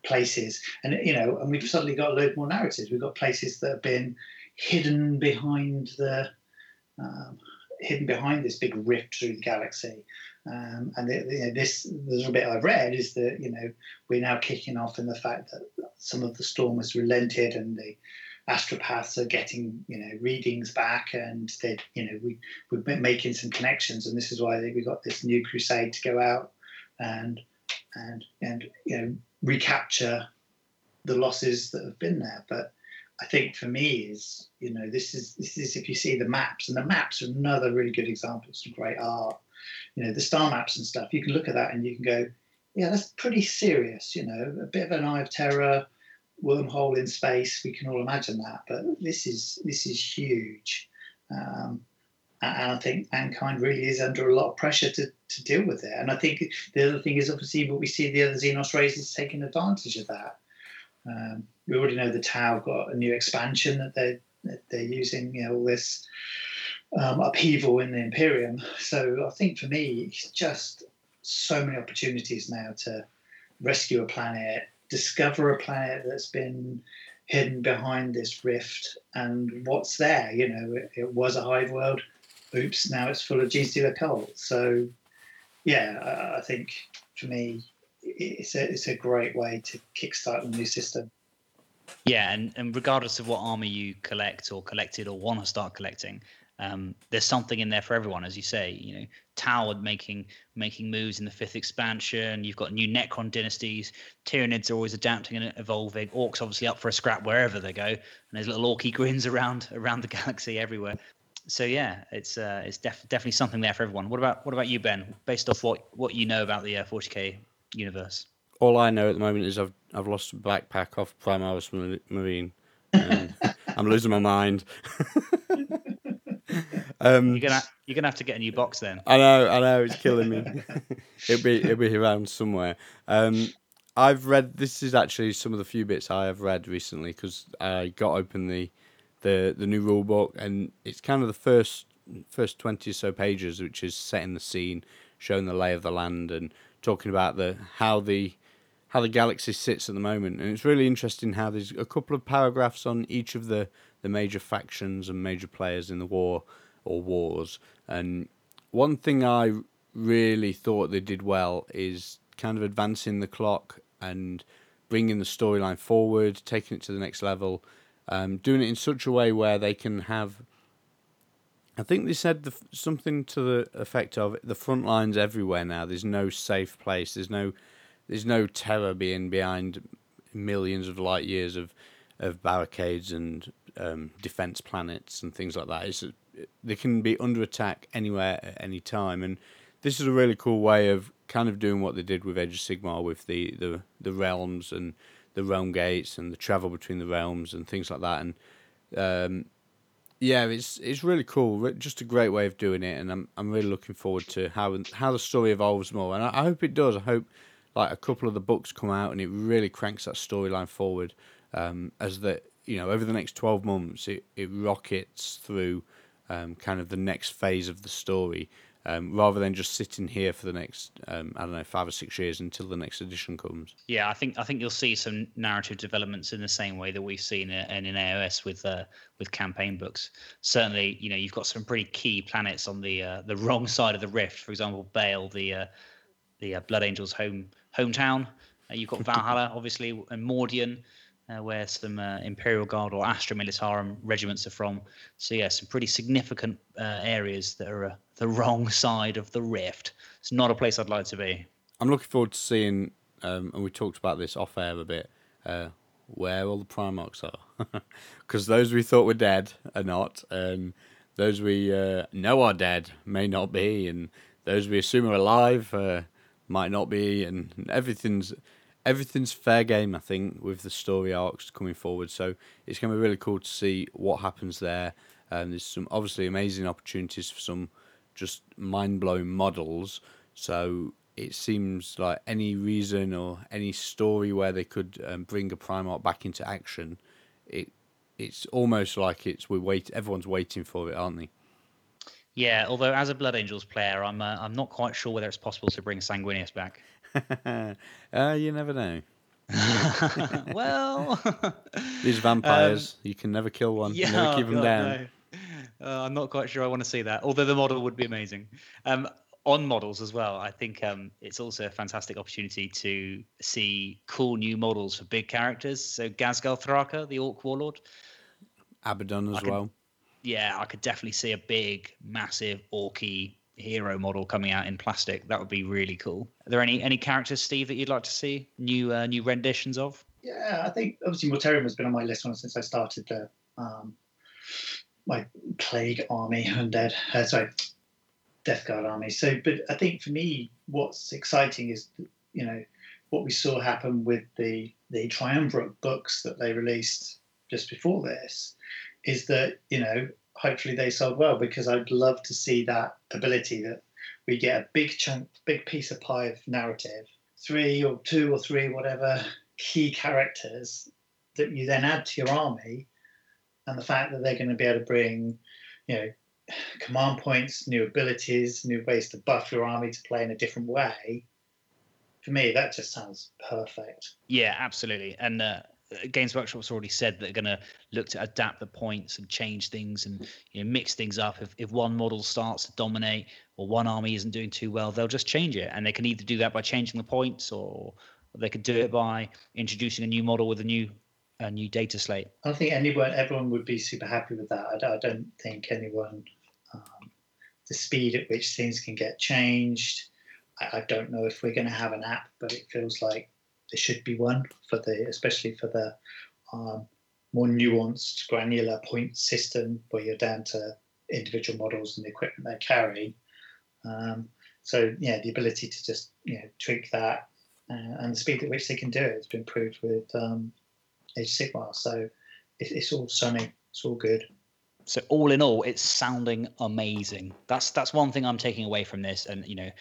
places, and you know, and we've suddenly got a load more narratives. We've got places that have been hidden behind the um, hidden behind this big rift through the galaxy. Um, and the, the, you know, this the little bit I've read is that you know we're now kicking off in the fact that some of the storm has relented and the astropaths are getting you know readings back and they you know we we've been making some connections and this is why we got this new crusade to go out and and and you know recapture the losses that have been there but I think for me is you know this is this is if you see the maps and the maps are another really good example of some great art. You know the star maps and stuff. You can look at that and you can go, yeah, that's pretty serious. You know, a bit of an eye of terror, wormhole in space. We can all imagine that, but this is this is huge, um, and I think mankind really is under a lot of pressure to, to deal with it. And I think the other thing is obviously what we see the other Xenos races taking advantage of that. Um, we already know the Tau got a new expansion that they that they're using. You know all this um, upheaval in the Imperium. So I think for me, it's just so many opportunities now to rescue a planet, discover a planet that's been hidden behind this rift, and what's there. You know, it, it was a hive world. Oops, now it's full of Genestealer cult. So, yeah, I, think for me, it's a it's a great way to kickstart a new system. Yeah, and, and regardless of what army you collect or collected or want to start collecting, um, there's something in there for everyone, as you say. You know, Tau making making moves in the fifth expansion. You've got new Necron dynasties. Tyranids are always adapting and evolving. Orcs obviously up for a scrap wherever they go, and there's little orky <laughs> grins around around the galaxy everywhere. So yeah, it's uh, it's def- definitely something there for everyone. What about what about you, Ben? Based off what what you know about the uh, 40k universe. All I know at the moment is I've I've lost a backpack off Primaris Marine. And <laughs> I'm losing my mind. <laughs> Um, you're gonna you're gonna have to get a new box then. I know, I know, it's killing me. <laughs> it'll be it'll be around somewhere. Um, I've read. This is actually some of the few bits I have read recently because I got open the the the new rule book and it's kind of the first first twenty or so pages, which is setting the scene, showing the lay of the land, and talking about the how the how the galaxy sits at the moment. And it's really interesting how there's a couple of paragraphs on each of the the major factions and major players in the war or wars. And one thing I really thought they did well is kind of advancing the clock and bringing the storyline forward, taking it to the next level, um, doing it in such a way where they can have. I think they said the, something to the effect of the front lines everywhere now. There's no safe place. There's no, there's no terror being behind millions of light years of, of barricades and um, defense planets and things like that. It's they can be under attack anywhere at any time, and this is a really cool way of kind of doing what they did with Age of Sigmar with the, the, the realms and the realm gates and the travel between the realms and things like that. And um, yeah, it's it's really cool. Just a great way of doing it, and I'm I'm really looking forward to how how the story evolves more. And I, I hope it does. I hope like a couple of the books come out and it really cranks that storyline forward. Um, as the you know over the next twelve months, it it rockets through um, kind of the next phase of the story, um, rather than just sitting here for the next um, I don't know five or six years until the next edition comes. Yeah, I think I think you'll see some narrative developments in the same way that we've seen in, in AOS with uh, with campaign books. Certainly, you know you've got some pretty key planets on the uh, the <laughs> wrong side of the rift. For example, Baal, the uh, the uh, Blood Angels' home hometown. Uh, you've got <laughs> Valhalla, obviously, and Mordian uh, where some uh, Imperial Guard or Astra Militarum regiments are from. So yeah, some pretty significant uh, areas that are uh, the <laughs> wrong side of the rift. It's not a place I'd like to be. I'm looking forward to seeing, um, and we talked about this off air a bit, uh, where all the Primarchs are, <laughs> because those we thought were dead are not, and those we uh, know are dead may not be, and those we assume are alive might not be, and everything's everything's fair game, I think, with the story arcs coming forward. So it's going to be really cool to see what happens there. And there's some obviously amazing opportunities for some just mind blowing models. So it seems like any reason or any story where they could um, bring a Primarch back into action, it it's almost like it's we wait. Everyone's waiting for it, aren't they? Yeah, although as a Blood Angels player, I'm uh, I'm not quite sure whether it's possible to bring Sanguinius back. <laughs> uh, you never know. <laughs> well, <laughs> these vampires, um, you can never kill one. Yeah, never keep them God, down. No. Uh, I'm not quite sure I want to see that. Although the model would be amazing. Um, on models as well, I think um, it's also a fantastic opportunity to see cool new models for big characters. So Ghazghkull Thraka, the Orc Warlord. Abaddon as could, well. Yeah, I could definitely see a big, massive, orky hero model coming out in plastic. That would be really cool. Are there any any characters, Steve, that you'd like to see new uh, new renditions of? Yeah, I think obviously Mortarion has been on my list one since I started the um, my plague army undead. Uh, sorry, Death Guard army. So, but I think for me, what's exciting is you know what we saw happen with the the triumvirate books that they released just before this is that you know hopefully they sold well because I'd love to see that ability that we get a big chunk, big piece of pie of narrative, three or two or three, whatever key characters that you then add to your army, and the fact that they're going to be able to bring, you know, command points, new abilities, new ways to buff your army to play in a different way. For me, that just sounds perfect. Yeah, absolutely. And uh, Games Workshop's already said they're going to look to adapt the points and change things and you know mix things up. If if one model starts to dominate or one army isn't doing too well, they'll just change it, and they can either do that by changing the points or they could do it by introducing a new model with a new a new data slate. I don't think anyone, everyone would be super happy with that. I, I don't think anyone, um, the speed at which things can get changed. I, I don't know if we're going to have an app, but it feels like there should be one for the, especially for the um, more nuanced, granular point system where you're down to individual models and the equipment they carry. Um, so yeah, the ability to just you know tweak that uh, and the speed at which they can do it has been proved with um, Age of Sigmar. So it, it's all sunny. It's all good. So all in all, it's sounding amazing. That's that's one thing I'm taking away from this, and you know,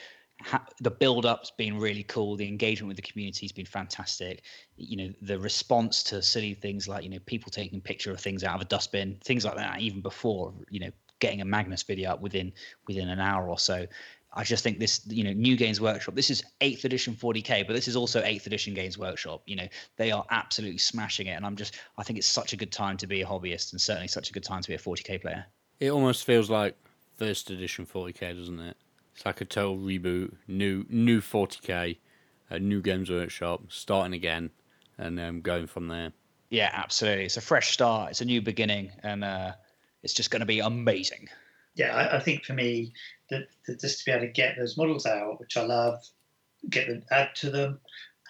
ha- the build up's been really cool. The engagement with the community has been fantastic. You know, the response to silly things like you know people taking picture of things out of a dustbin, things like that, even before you know getting a Magnus video up within within an hour or so. I just think this, you know, new Games Workshop. This is eighth edition 40k, but this is also eighth edition Games Workshop. You know, they are absolutely smashing it, and I'm just, I think it's such a good time to be a hobbyist, and certainly such a good time to be a 40k player. It almost feels like first edition 40k, doesn't it? It's like a total reboot, new new 40k, a new Games Workshop, starting again, and um, going from there. Yeah, absolutely. It's a fresh start. It's a new beginning, and uh, it's just going to be amazing. Yeah, I, I think for me, that, that just to be able to get those models out, which I love, get them, add to them,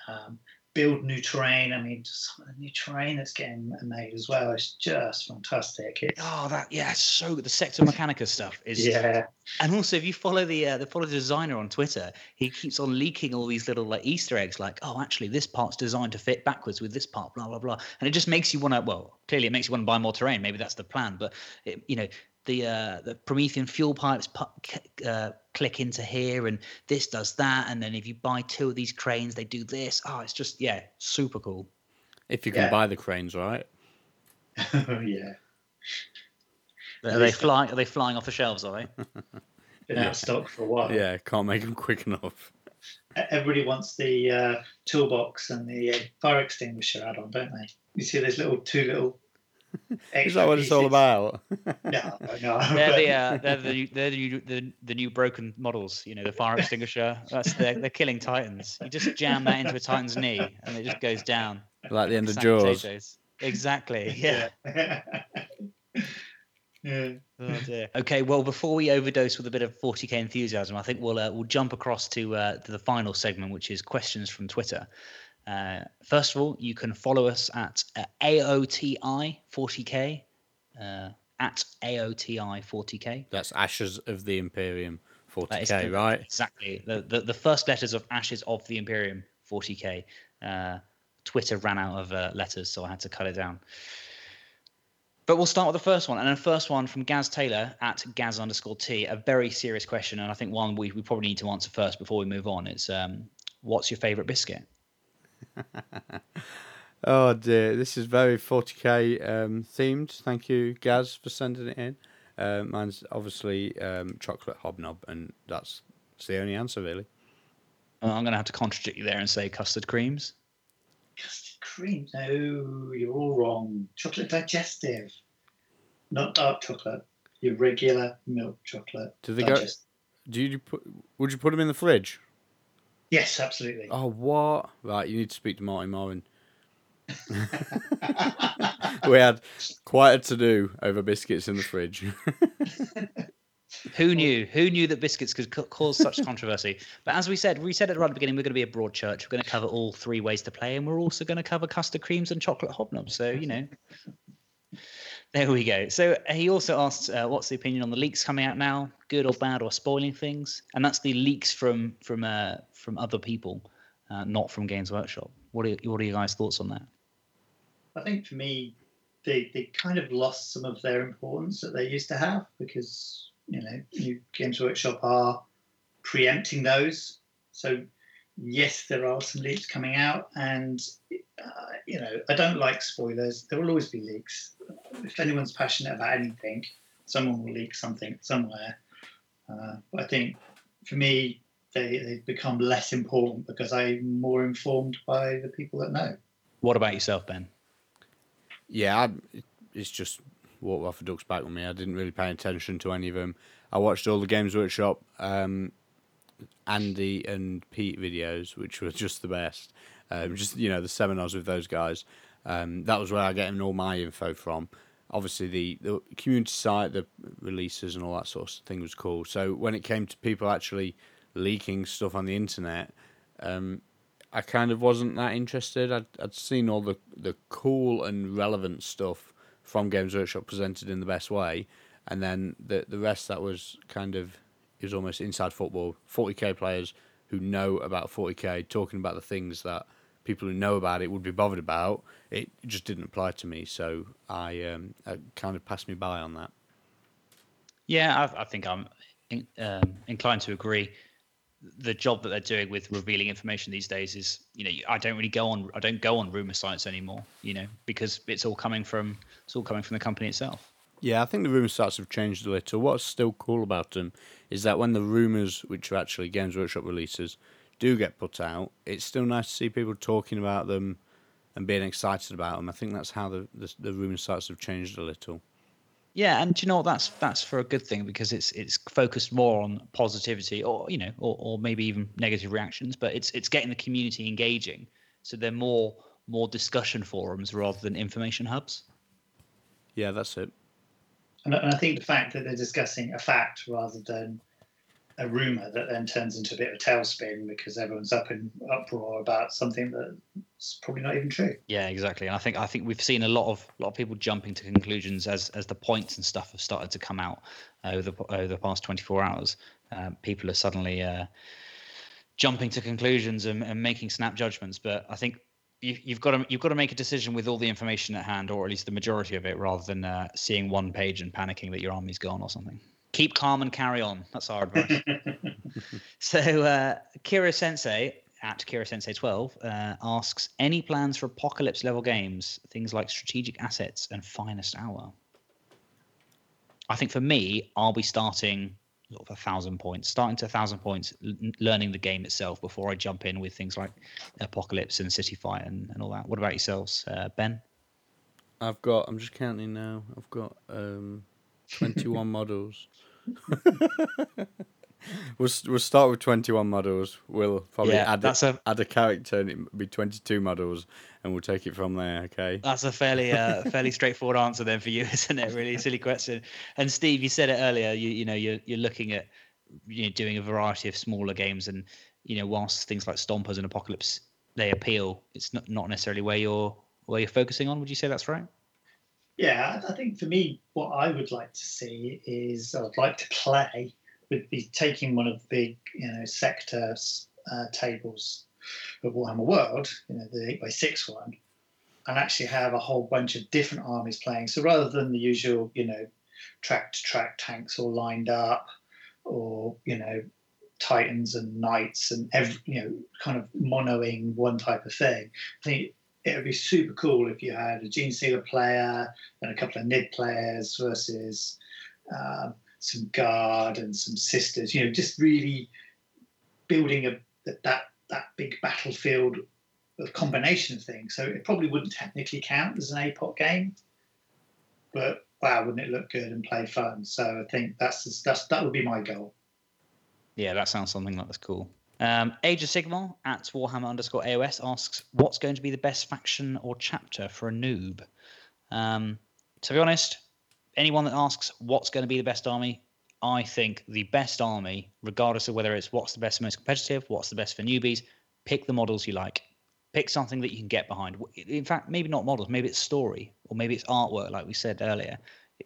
um, build new terrain. I mean, just some of the new terrain that's getting made as well is just fantastic. It's, Oh, that yeah, so good. The Sector Mechanica stuff is yeah, And also, if you follow the uh, the follow the designer on Twitter, he keeps on leaking all these little like Easter eggs, like, oh, actually, this part's designed to fit backwards with this part, blah blah blah, and it just makes you want to. Well, clearly, it makes you want to buy more terrain. Maybe that's the plan, but it, you know, the uh, the Promethean fuel pipes pu- c- uh, click into here, and this does that, and then if you buy two of these cranes, they do this. Oh, it's just yeah, super cool. If you can Yeah. buy the cranes, right? Oh <laughs> yeah. Are they flying? Are they flying off the shelves? Are they? <laughs> Been out of stock for a while. Yeah, can't make them quick enough. Everybody wants the uh, toolbox and the uh, fire extinguisher add-on, don't they? You see those little two little. Is extra that what it's all about? No, <laughs> no. They're but- the uh, they're the new- they're the new, the, the new broken models. You know, the fire extinguisher. That's they're, they're killing titans. You just jam that into a titan's knee, and it just goes down. like the end of Snack Jaws. potatoes. Exactly. <laughs> Yeah. <laughs> yeah. Oh dear. Okay. Well, before we overdose with a bit of 40k enthusiasm, I think we'll uh, we'll jump across to uh, to the final segment, which is questions from Twitter. Uh, first of all, you can follow us at uh, AOTI 40k uh, at AOTI 40k. That's Ashes of the Imperium 40k, correct. right? Exactly. The, the the first letters of Ashes of the Imperium 40k. Uh, Twitter ran out of uh, letters, so I had to cut it down. But we'll start with the first one. And the first one from Gaz Taylor at Gaz underscore T, a very serious question. And I think one we, we probably need to answer first before we move on. It's um, what's your favorite biscuit? <laughs> Oh dear, this is very 40k um, themed. Thank you, Gaz, for sending it in. Uh, mine's obviously um, chocolate hobnob, and that's, that's the only answer really. Uh, I'm going to have to contradict you there and say custard creams. Custard cream? No, you're all wrong. Chocolate digestive, not dark chocolate. Your regular milk chocolate. Do they go? digest- Do you put? Would you put them in the fridge? Yes, absolutely. Oh what? Right, you need to speak to Marty Morin. <laughs> we had quite a to do over biscuits in the fridge. Who knew? Who knew that biscuits could ca- cause such controversy? But as we said, we said it right at the beginning, we're going to be a broad church. We're going to cover all three ways to play, and we're also going to cover custard creams and chocolate hobnobs. So you know, there we go. So uh, he also asked, uh, "What's the opinion on the leaks coming out now? Good or bad or spoiling things?" And that's the leaks from from uh, from other people. uh, not from Games Workshop. What are what are your guys' thoughts on that? I think for me, they they kind of lost some of their importance that they used to have because you know Games Workshop are preempting those. So yes, there are some leaks coming out, and uh, you know I don't like spoilers. There will always be leaks. If anyone's passionate about anything, someone will leak something somewhere. Uh, I think for me, they they've become less important because I'm more informed by the people that know. What about yourself, Ben? Yeah, I, it's just walked off a duck's back with me. I didn't really pay attention to any of them. I watched all the Games Workshop um, Andy and Pete videos, which were just the best. Um, just you know the seminars with those guys. Um, that was where I get all my info from. Obviously, the, the community site, the releases, and all that sort of thing was cool. So when it came to people actually leaking stuff on the internet, um, I kind of wasn't that interested. I'd, I'd seen all the, the cool and relevant stuff from Games Workshop presented in the best way, and then the the rest that was kind of is almost inside football. 40k players who know about 40k talking about the things that people who know about it would be bothered about. It just didn't apply to me, so I, um, kind of passed me by on that. Yeah, I, I think I'm in, um, inclined to agree. The job that they're doing with revealing information these days is, you know, I don't really go on, I don't go on rumor sites anymore, you know, because it's all coming from, it's all coming from the company itself. Yeah, I think the rumor sites have changed a little. What's still cool about them is that when the rumors, which are actually Games Workshop releases, do get put out, it's still nice to see people talking about them and being excited about them. I think that's how the the, the rumor sites have changed a little. Yeah, and you know what? That's that's for a good thing because it's it's focused more on positivity, or you know, or, or maybe even negative reactions. But it's it's getting the community engaging, so they're more more discussion forums rather than information hubs. Yeah, that's it. And, I think the fact that they're discussing a fact rather than a rumor that then turns into a bit of a tailspin because everyone's up in uproar about something that's probably not even true. Yeah, exactly. And I think I think we've seen a lot of a lot of people jumping to conclusions as as the points and stuff have started to come out over the over the past 24 hours. Uh, people are suddenly uh, jumping to conclusions and, and making snap judgments. But I think you, have got to you've got to make a decision with all the information at hand, or at least the majority of it, rather than uh, seeing one page and panicking that your army's gone or something. Keep calm and carry on. That's our advice. <laughs> so uh, Kira Sensei at Kira Sensei 12 uh, asks any plans for apocalypse level games, things like strategic assets and finest hour. I think for me, I'll be starting sort of a thousand points, starting to a thousand points, l- learning the game itself before I jump in with things like Apocalypse and City Fight and, and all that. What about yourselves, uh, Ben? I've got. I'm just counting now. I've got um, 21 <laughs> models. <laughs> <laughs> we'll we'll start with 21 models. We'll probably yeah, add that's a, a, add a character and it'll be 22 models, and we'll take it from there. Okay. That's a fairly uh, <laughs> fairly straightforward answer then for you, <laughs> isn't it? Really silly question. And Steve, you said it earlier. You you know you're you're looking at you know doing a variety of smaller games, and you know whilst things like Stompers and Apocalypse they appeal, it's not not necessarily where you're where you're focusing on. Would you say that's right? Yeah, I think for me, what I would like to see is I'd like to play would be taking one of the big, you know, sector uh, tables of Warhammer World, you know, the 8x6 one, and actually have a whole bunch of different armies playing. So rather than the usual, you know, track to track tanks all lined up, or, you know, Titans and Knights and every, you know, kind of monoing one type of thing, I think it would be super cool if you had a Genestealer player and a couple of Nid players versus um, some guard and some sisters. You know, just really building a that that big battlefield of combination of things. So it probably wouldn't technically count as an APOC game, but wow, wouldn't it look good and play fun? So I think that's that's that would be my goal. Yeah, that sounds something like that's cool. Um, Age of Sigmar at Warhammer underscore AOS asks, what's going to be the best faction or chapter for a noob? Um, to be honest, anyone that asks what's going to be the best army, I think the best army, regardless of whether it's what's the best, most competitive, what's the best for newbies, pick the models you like. Pick something that you can get behind. In fact, maybe not models, maybe it's story or maybe it's artwork, like we said earlier.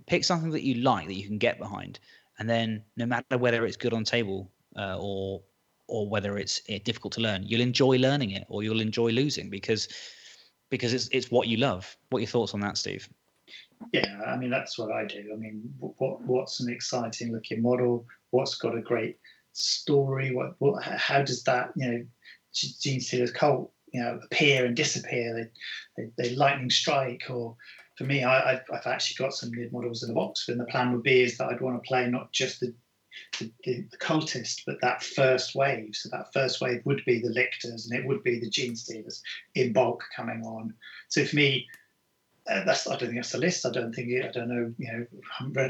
Pick something that you like that you can get behind, and then no matter whether it's good on table uh, or or whether it's eh, difficult to learn, you'll enjoy learning it or you'll enjoy losing because because it's it's what you love. What your thoughts on that, Steve? Yeah, I mean that's what I do. I mean, what what's an exciting looking model? What's got a great story? What what how does that you know Genestealer's cult you know appear and disappear? They they, they lightning strike or for me, I, have I've actually got some Nid models in the box, and the plan would be is that I'd want to play not just the the, the, cultist, but that first wave. So that first wave would be the lictors, and it would be the Genestealers in bulk coming on. So for me, uh, that's I don't think that's the list. I don't think I don't know. You know,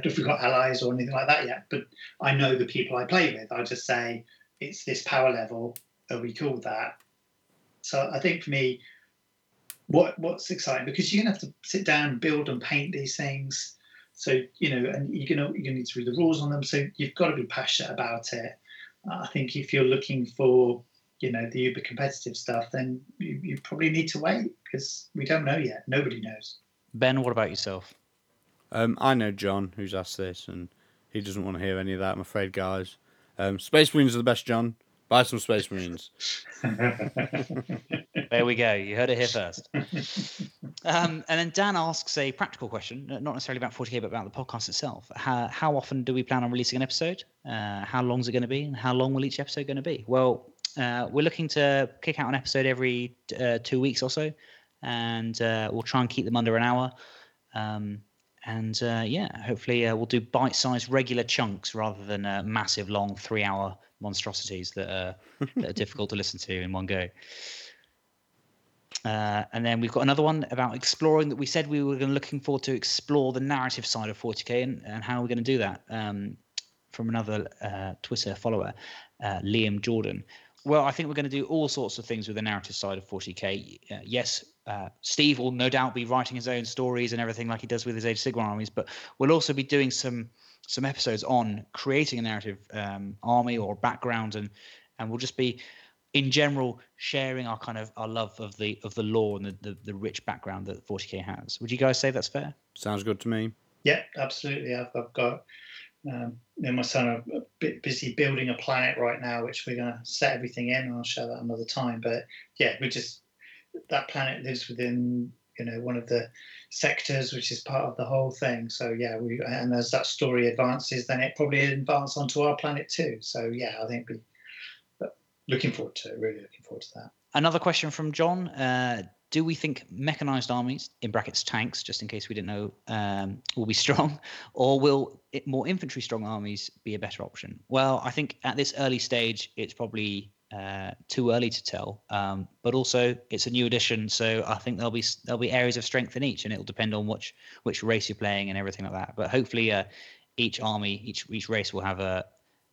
if we've got allies or anything like that yet. But I know the people I play with. I just say it's this power level. Are we with that? So I think for me, what what's exciting because you're gonna have to sit down, build and paint these things. So you know, and you're gonna you're gonna need to read the rules on them. So you've got to be passionate about it. Uh, I think if you're looking for you know the uber competitive stuff, then you, you probably need to wait because we don't know yet. Nobody knows. Ben, what about yourself? Um, I know John, who's asked this, and he doesn't want to hear any of that. I'm afraid, guys. Um, Space Marines are the best, John. Buy some Space Marines. <laughs> there we go. You heard it here first. Um, and then Dan asks a practical question, not necessarily about 40k, but about the podcast itself. How, how often do we plan on releasing an episode? Uh, how long is it going to be? And how long will each episode going to be? Well, uh, we're looking to kick out an episode every uh, two weeks or so, and uh, we'll try and keep them under an hour. Um, and uh, yeah, hopefully uh, we'll do bite-sized regular chunks rather than massive, long three-hour monstrosities that are, that are difficult to listen to in one go. Uh, and then we've got another one about exploring that we said we were looking forward to explore the narrative side of 40k and, and how are we going to do that um, from another uh, Twitter follower, uh, Liam Jordan. Well, I think we're going to do all sorts of things with the narrative side of 40k. Uh, yes, uh, Steve will no doubt be writing his own stories and everything like he does with his Age of Sigmar armies, but we'll also be doing some some episodes on creating a narrative um, army or background, and and we'll just be in general sharing our kind of our love of the of the lore and the, the, the rich background that 40k has. Would you guys say that's fair? Sounds good to me. Yeah, absolutely. I've, I've got um, me and my son are a bit busy building a planet right now, which we're going to set everything in, and I'll show that another time. But yeah, we're just that planet lives within you know one of the sectors, which is part of the whole thing. So yeah, we and as that story advances, then it probably advances onto our planet too. So yeah, I think we looking forward to it. Really looking forward to that. Another question from John. Uh, do we think mechanized armies, in brackets tanks, just in case we didn't know, um, will be <laughs> strong, or will it, more infantry strong armies be a better option? Well, I think at this early stage, it's probably uh, too early to tell. Um, but also, it's a new edition, so I think there'll be there'll be areas of strength in each, and it'll depend on which which race you're playing and everything like that. But hopefully, uh, each army, each each race will have a uh,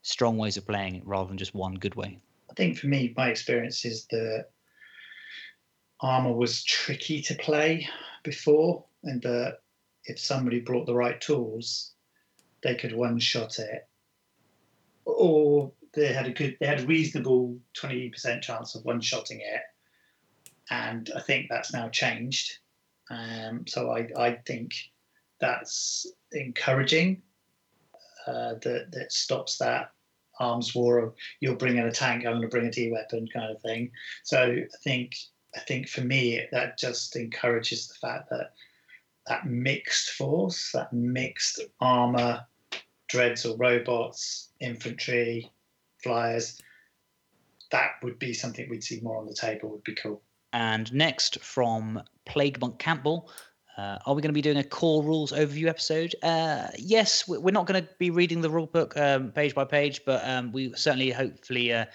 strong ways of playing rather than just one good way. I think for me, my experience is that armor was tricky to play before, and that if somebody brought the right tools, they could one shot it, or they had a good, they had a reasonable twenty percent chance of one shotting it, and I think that's now changed. Um, so I, I think that's encouraging. Uh, that that stops that arms war of you'll bring in a tank, I'm going to bring a D weapon kind of thing. So I think I think for me that just encourages the fact that that mixed force, that mixed armor, dreads or robots, infantry, flyers, that would be something we'd see more on the table. Would be cool. And next from Plague Monk Campbell, uh, are we going to be doing a core rules overview episode? Uh, yes, we're not going to be reading the rule book um, page by page, but um, we certainly, hopefully, uh,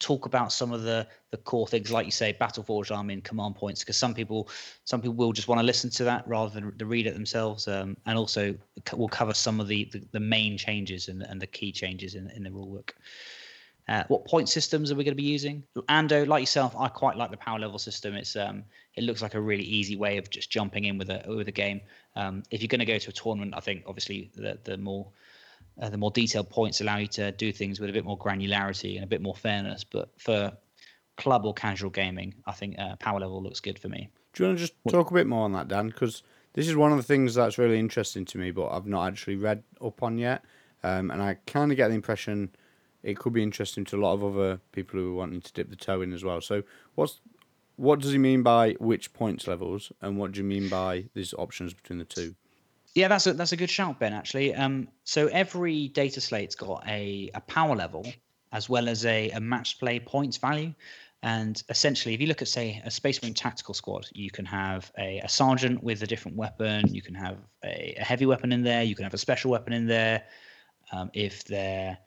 talk about some of the the core things, like you say, Battleforged army and command points, because some people some people will just want to listen to that rather than to read it themselves, um, and also we'll cover some of the the, the main changes and, and the key changes in in the rule book. Uh, what point systems are we going to be using? Ando, like yourself, I quite like the power level system. It's um, it looks like a really easy way of just jumping in with a with a game. Um, if you're going to go to a tournament, I think obviously the the more uh, the more detailed points allow you to do things with a bit more granularity and a bit more fairness. But for club or casual gaming, I think uh, power level looks good for me. Do you want to just talk a bit more on that, Dan? Because this is one of the things that's really interesting to me, but I've not actually read up on yet. Um, and I kind of get the impression it could be interesting to a lot of other people who are wanting to dip the toe in as well. So, what's what does he mean by which points levels, and what do you mean by these options between the two? Yeah, that's a that's a good shout, Ben. Actually, um, so every data slate's got a, a power level as well as a, a match play points value. And essentially, if you look at, say, a Space Marine tactical squad, you can have a, a sergeant with a different weapon. You can have a, a, heavy weapon in there. You can have a special weapon in there. Um, if they're,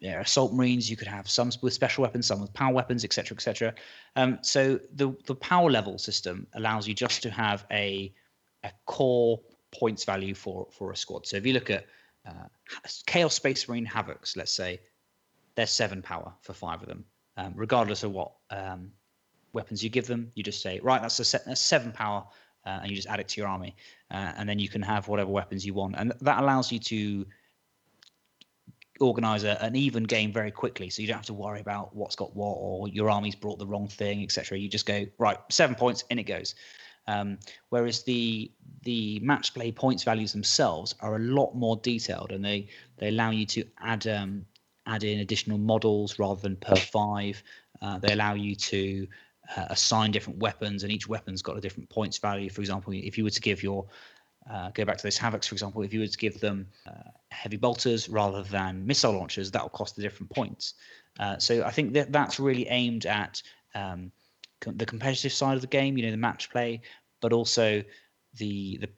they're assault marines, you could have some with special weapons, some with power weapons, etc., etc. Um, so the the power level system allows you just to have a a core points value for for a squad. So if you look at uh, Chaos Space Marine Havocs, let's say, there's seven power for five of them, um, regardless of what um, weapons you give them. You just say, right, that's a that's seven power, uh, and you just add it to your army, uh, and then you can have whatever weapons you want, and that allows you to organize a, an even game very quickly so you don't have to worry about what's got what or your army's brought the wrong thing etc you just go right seven points in it goes um, whereas the the match play points values themselves are a lot more detailed and they they allow you to add um, add in additional models rather than per five. Uh, they allow you to uh, assign different weapons, and each weapon's got a different points value. For example, if you were to give your uh, go back to those havocs, for example, if you were to give them uh, heavy bolters rather than missile launchers, that will cost the different points. Uh, so I think that that's really aimed at um, the competitive side of the game, you know, the match play, but also the the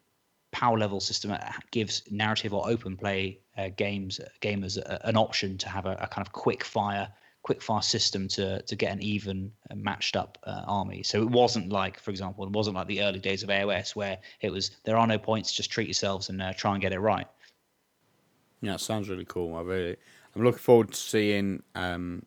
power level system uh, gives narrative or open play uh, games gamers an option to have a, a, kind of quick fire quick fire system to to get an even uh, matched up uh, army. So it wasn't like for example it wasn't like the early days of aos where it was there are no points just treat yourselves and uh, try and get it right. Yeah sounds really cool. I really i'm looking forward to seeing um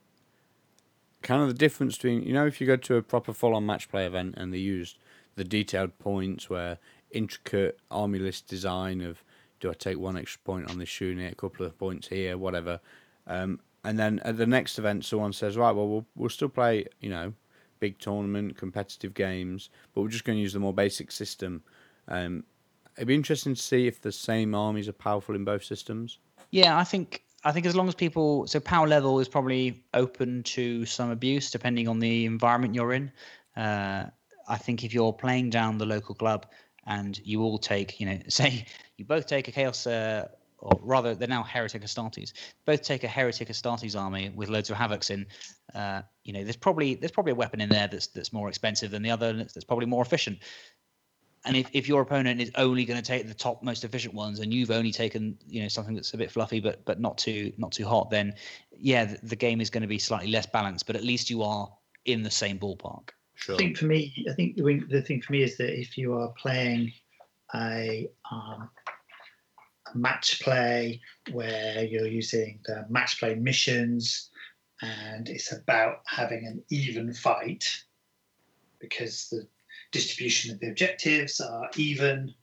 kind of the difference between you know if you go to a proper full-on match play event and they used the detailed points where intricate army list design of do I take one extra point on this unit, a couple of points here, whatever. Um, and then at the next event, someone says, right, well, we'll we'll still play, you know, big tournament, competitive games, but we're just going to use the more basic system. Um, it'd be interesting to see if the same armies are powerful in both systems. Yeah, I think I think as long as people so power level is probably open to some abuse depending on the environment you're in. Uh, I think if you're playing down the local club, and you all take, you know, <laughs> say you both take a Chaos, uh, or rather, they're now Heretic Astartes. Both take a Heretic Astartes army with loads of Havocs in. Uh, you know, there's probably there's probably a weapon in there that's that's more expensive than the other, that's probably more efficient. And if, if your opponent is only going to take the top most efficient ones, and you've only taken you know something that's a bit fluffy but but not too not too hot, then yeah, the, the game is going to be slightly less balanced. But at least you are in the same ballpark. Sure. I think for me, I think the, the thing for me is that if you are playing a, um, a match play where you're using the match play missions and it's about having an even fight because the distribution of the objectives are even,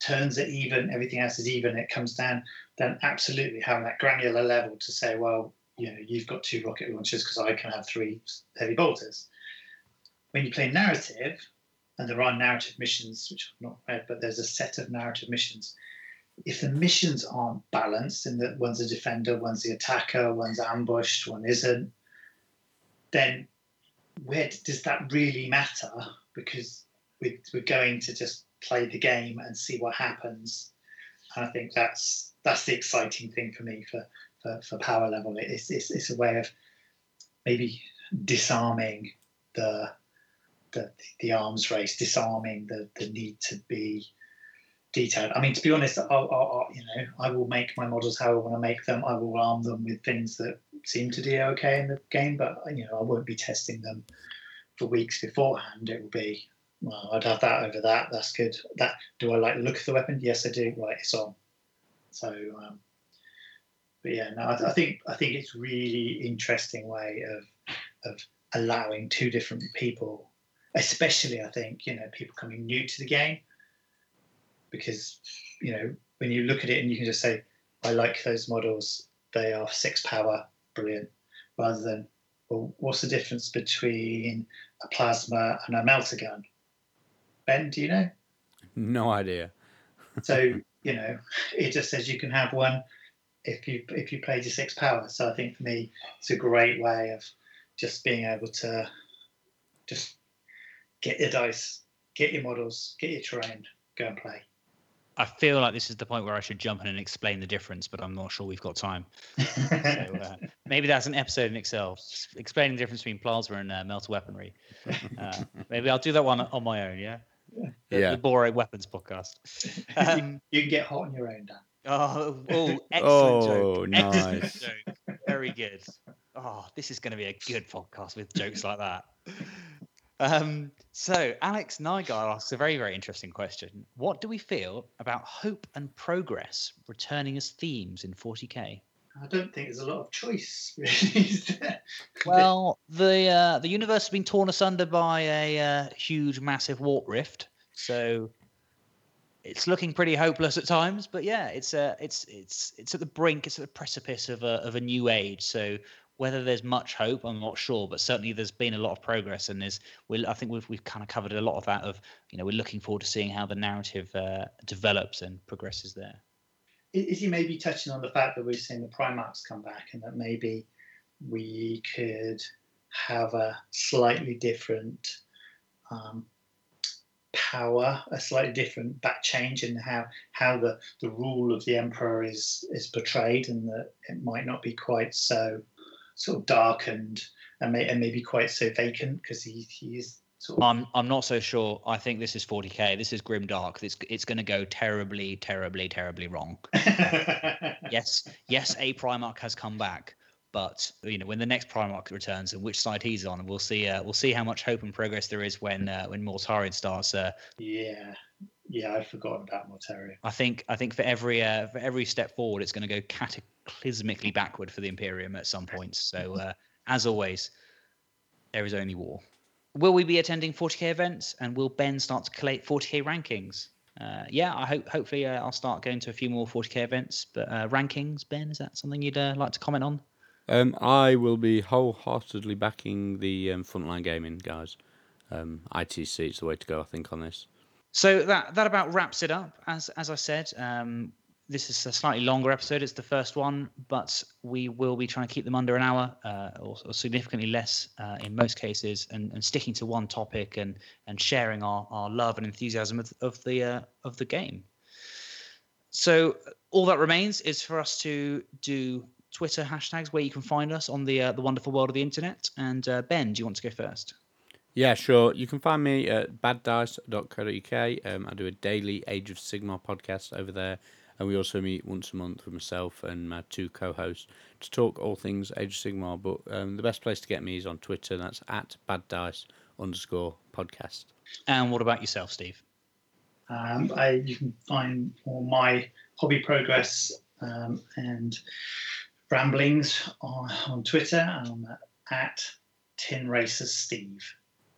turns are even, everything else is even, it comes down, then absolutely having that granular level to say, well, you know, you've got two rocket launchers because I can have three heavy bolters when you play narrative, and there are narrative missions, which I've not read, but there's a set of narrative missions. If the missions aren't balanced, and that one's a defender, one's the attacker, one's ambushed, one isn't, then where does that really matter? Because we're, we're going to just play the game and see what happens. And I think that's that's the exciting thing for me for for, for power level. It's, it's it's a way of maybe disarming the the, the arms race, disarming the, the need to be detailed. I mean, to be honest, I'll, I'll, you know, I will make my models how I want to make them. I will arm them with things that seem to do okay in the game, but you know, I won't be testing them for weeks beforehand. It will be, well, I'd have that over that. That's good. That do I like the look of the weapon? Yes, I do. Right, it's on. So, um, but yeah, no, I, I think I think it's really interesting way of of allowing two different people especially I think you know people coming new to the game because you know when you look at it and you can just say I like those models they are six power brilliant rather than well what's the difference between a plasma and a melter gun Ben do you know no idea so you know <laughs> it just says you can have one if you if you play six power. So I think for me, it's a great way of just being able to just get your dice, get your models, get your terrain, go and play. I feel like this is the point where I should jump in and explain the difference, but I'm not sure we've got time. <laughs> so, uh, maybe that's an episode in itself, explaining the difference between plasma and uh, melta weaponry. <laughs> Uh, maybe I'll do that one on my own. Yeah. The, Yeah. the Bore Weapons podcast. <laughs> Um, you can get hot on your own, Dan. oh, oh, excellent Oh, joke. Excellent nice. joke. Very good. Oh, this is going to be a good podcast with jokes like that. Um, so, Alex Nygaard asks a very, very interesting question. What do we feel about hope and progress returning as themes in 40k? I don't think there's a lot of choice, <laughs> really. Well, the uh, the universe has been torn asunder by a uh, huge, massive warp rift, so it's looking pretty hopeless at times. But yeah, it's uh, it's it's it's at the brink, it's at the precipice of a of a new age. So whether there's much hope, I'm not sure, but certainly there's been a lot of progress, and there's we I think we've we've kind of covered a lot of that. Of you know, we're looking forward to seeing how the narrative uh, develops and progresses there. is he maybe touching on the fact that we're seeing the Primarchs come back and that maybe we could have a slightly different um, power, a slightly different back change in how how the, the rule of the Emperor is is portrayed and that it might not be quite so sort of darkened and, may, and maybe quite so vacant because he, he is sort of I'm I'm not so sure. I think this is 40k. This is grim dark. It's it's going to go terribly, terribly, terribly wrong. <laughs> yes, yes, a Primarch has come back, but you know when the next Primarch returns and which side he's on, we'll see. Uh, we'll see how much hope and progress there is when uh, when Mortarion starts. Uh, yeah. Yeah, I'd forgotten about Mortarion. I think I think for every uh, for every step forward, it's going to go cataclysmically backward for the Imperium at some point. So uh, as always, there is only war. Will we be attending 40k events, and will Ben start to collate 40k rankings? Uh, yeah, I hope. Hopefully, uh, I'll start going to a few more 40k events. But uh, rankings, Ben, is that something you'd uh, like to comment on? Um, I will be wholeheartedly backing the um, frontline gaming guys. Um, ITC is the way to go, I think, on this. So that that about wraps it up. As as I said, um, this is a slightly longer episode. It's the first one, but we will be trying to keep them under an hour uh, or, or significantly less uh, in most cases, and, and sticking to one topic and and sharing our, our love and enthusiasm of, of the uh, of the game. So all that remains is for us to do Twitter hashtags where you can find us on the uh, the wonderful world of the internet. And uh, Ben, do you want to go first? Yeah, sure. You can find me at baddice.co.uk. Um, I do a daily Age of Sigmar podcast over there. And we also meet once a month with myself and my two co hosts to talk all things Age of Sigmar. But um, the best place to get me is on Twitter. That's at baddice underscore podcast. And what about yourself, Steve? Um, I, you can find all my hobby progress um, and ramblings on, on Twitter um, at Tin Racers Steve.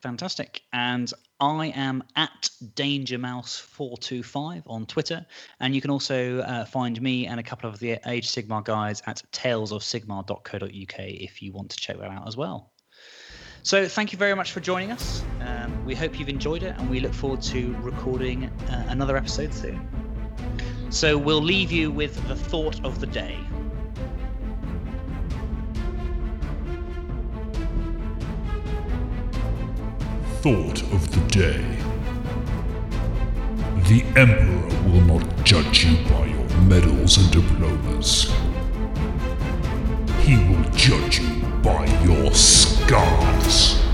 Fantastic. And I am at DangerMouse425 on Twitter. And you can also uh, find me and a couple of the Age Sigmar guys at talesofsigmar.co.uk if you want to check that out as well. So thank you very much for joining us. Um, we hope you've enjoyed it and we look forward to recording uh, another episode soon. So we'll leave you with the thought of the day. Thought of the day. The Emperor will not judge you by your medals and diplomas. He will judge you by your scars.